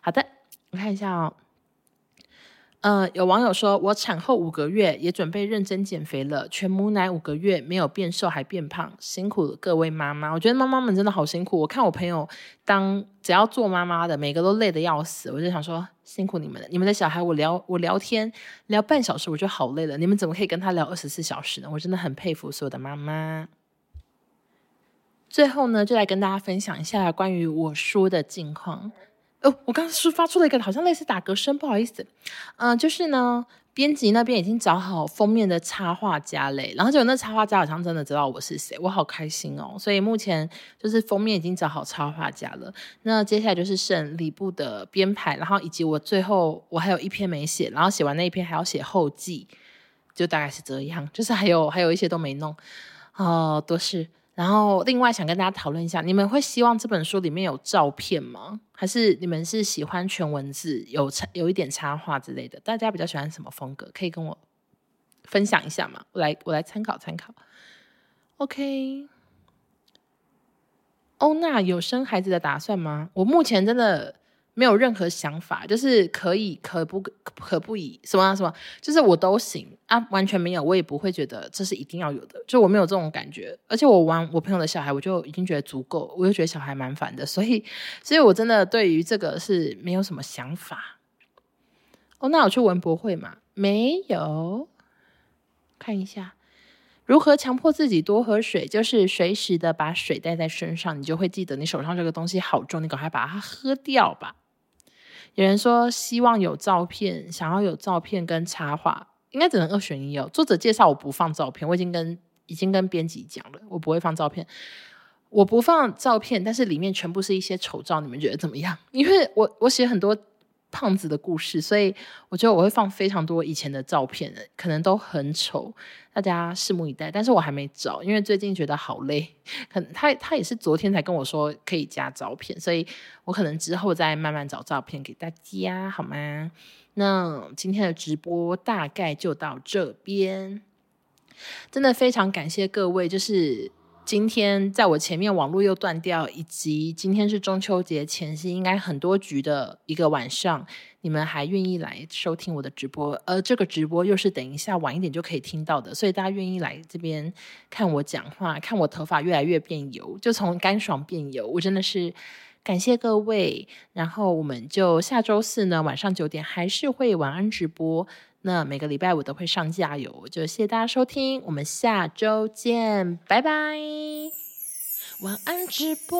Speaker 2: 好的，我看一下哦。嗯、呃，有网友说，我产后五个月也准备认真减肥了，全母奶五个月没有变瘦还变胖，辛苦各位妈妈。我觉得妈妈们真的好辛苦。我看我朋友当只要做妈妈的，每个都累得要死。我就想说，辛苦你们了。你们的小孩，我聊我聊天聊半小时我就好累了，你们怎么可以跟他聊二十四小时呢？我真的很佩服所有的妈妈。最后呢，就来跟大家分享一下关于我书的近况。哦，我刚刚是发出了一个好像类似打嗝声，不好意思。嗯、就是呢，编辑那边已经找好封面的插画家嘞，然后就有那插画家好像真的知道我是谁，我好开心哦。所以目前就是封面已经找好插画家了，那接下来就是剩礼部的编排，然后以及我最后我还有一篇没写，然后写完那一篇还要写后记，就大概是这样，就是还有还有一些都没弄，哦，都是。然后，另外想跟大家讨论一下，你们会希望这本书里面有照片吗？还是你们是喜欢全文字，有插有一点插画之类的？大家比较喜欢什么风格？可以跟我分享一下吗？我来，我来参考参考。OK，欧娜有生孩子的打算吗？我目前真的。没有任何想法，就是可以可不可不以什么、什么，就是我都行啊，完全没有，我也不会觉得这是一定要有的，就我没有这种感觉。而且我玩我朋友的小孩，我就已经觉得足够，我就觉得小孩蛮烦的，所以，所以我真的对于这个是没有什么想法。哦，那我去文博会嘛？没有，看一下如何强迫自己多喝水，就是随时的把水带在身上，你就会记得你手上这个东西好重，你赶快把它喝掉吧。有人说希望有照片，想要有照片跟插画，应该只能二选一哦。作者介绍我不放照片，我已经跟已经跟编辑讲了，我不会放照片。我不放照片，但是里面全部是一些丑照，你们觉得怎么样？因为我我写很多。胖子的故事，所以我觉得我会放非常多以前的照片，可能都很丑，大家拭目以待。但是我还没找，因为最近觉得好累。可能他他也是昨天才跟我说可以加照片，所以我可能之后再慢慢找照片给大家，好吗？那今天的直播大概就到这边，真的非常感谢各位，就是。今天在我前面网络又断掉，以及今天是中秋节前夕，应该很多局的一个晚上，你们还愿意来收听我的直播，而这个直播又是等一下晚一点就可以听到的，所以大家愿意来这边看我讲话，看我头发越来越变油，就从干爽变油，我真的是感谢各位。然后我们就下周四呢晚上九点还是会晚安直播。那每个礼拜五都会上架哟，就谢谢大家收听，我们下周见，拜拜，晚安直播。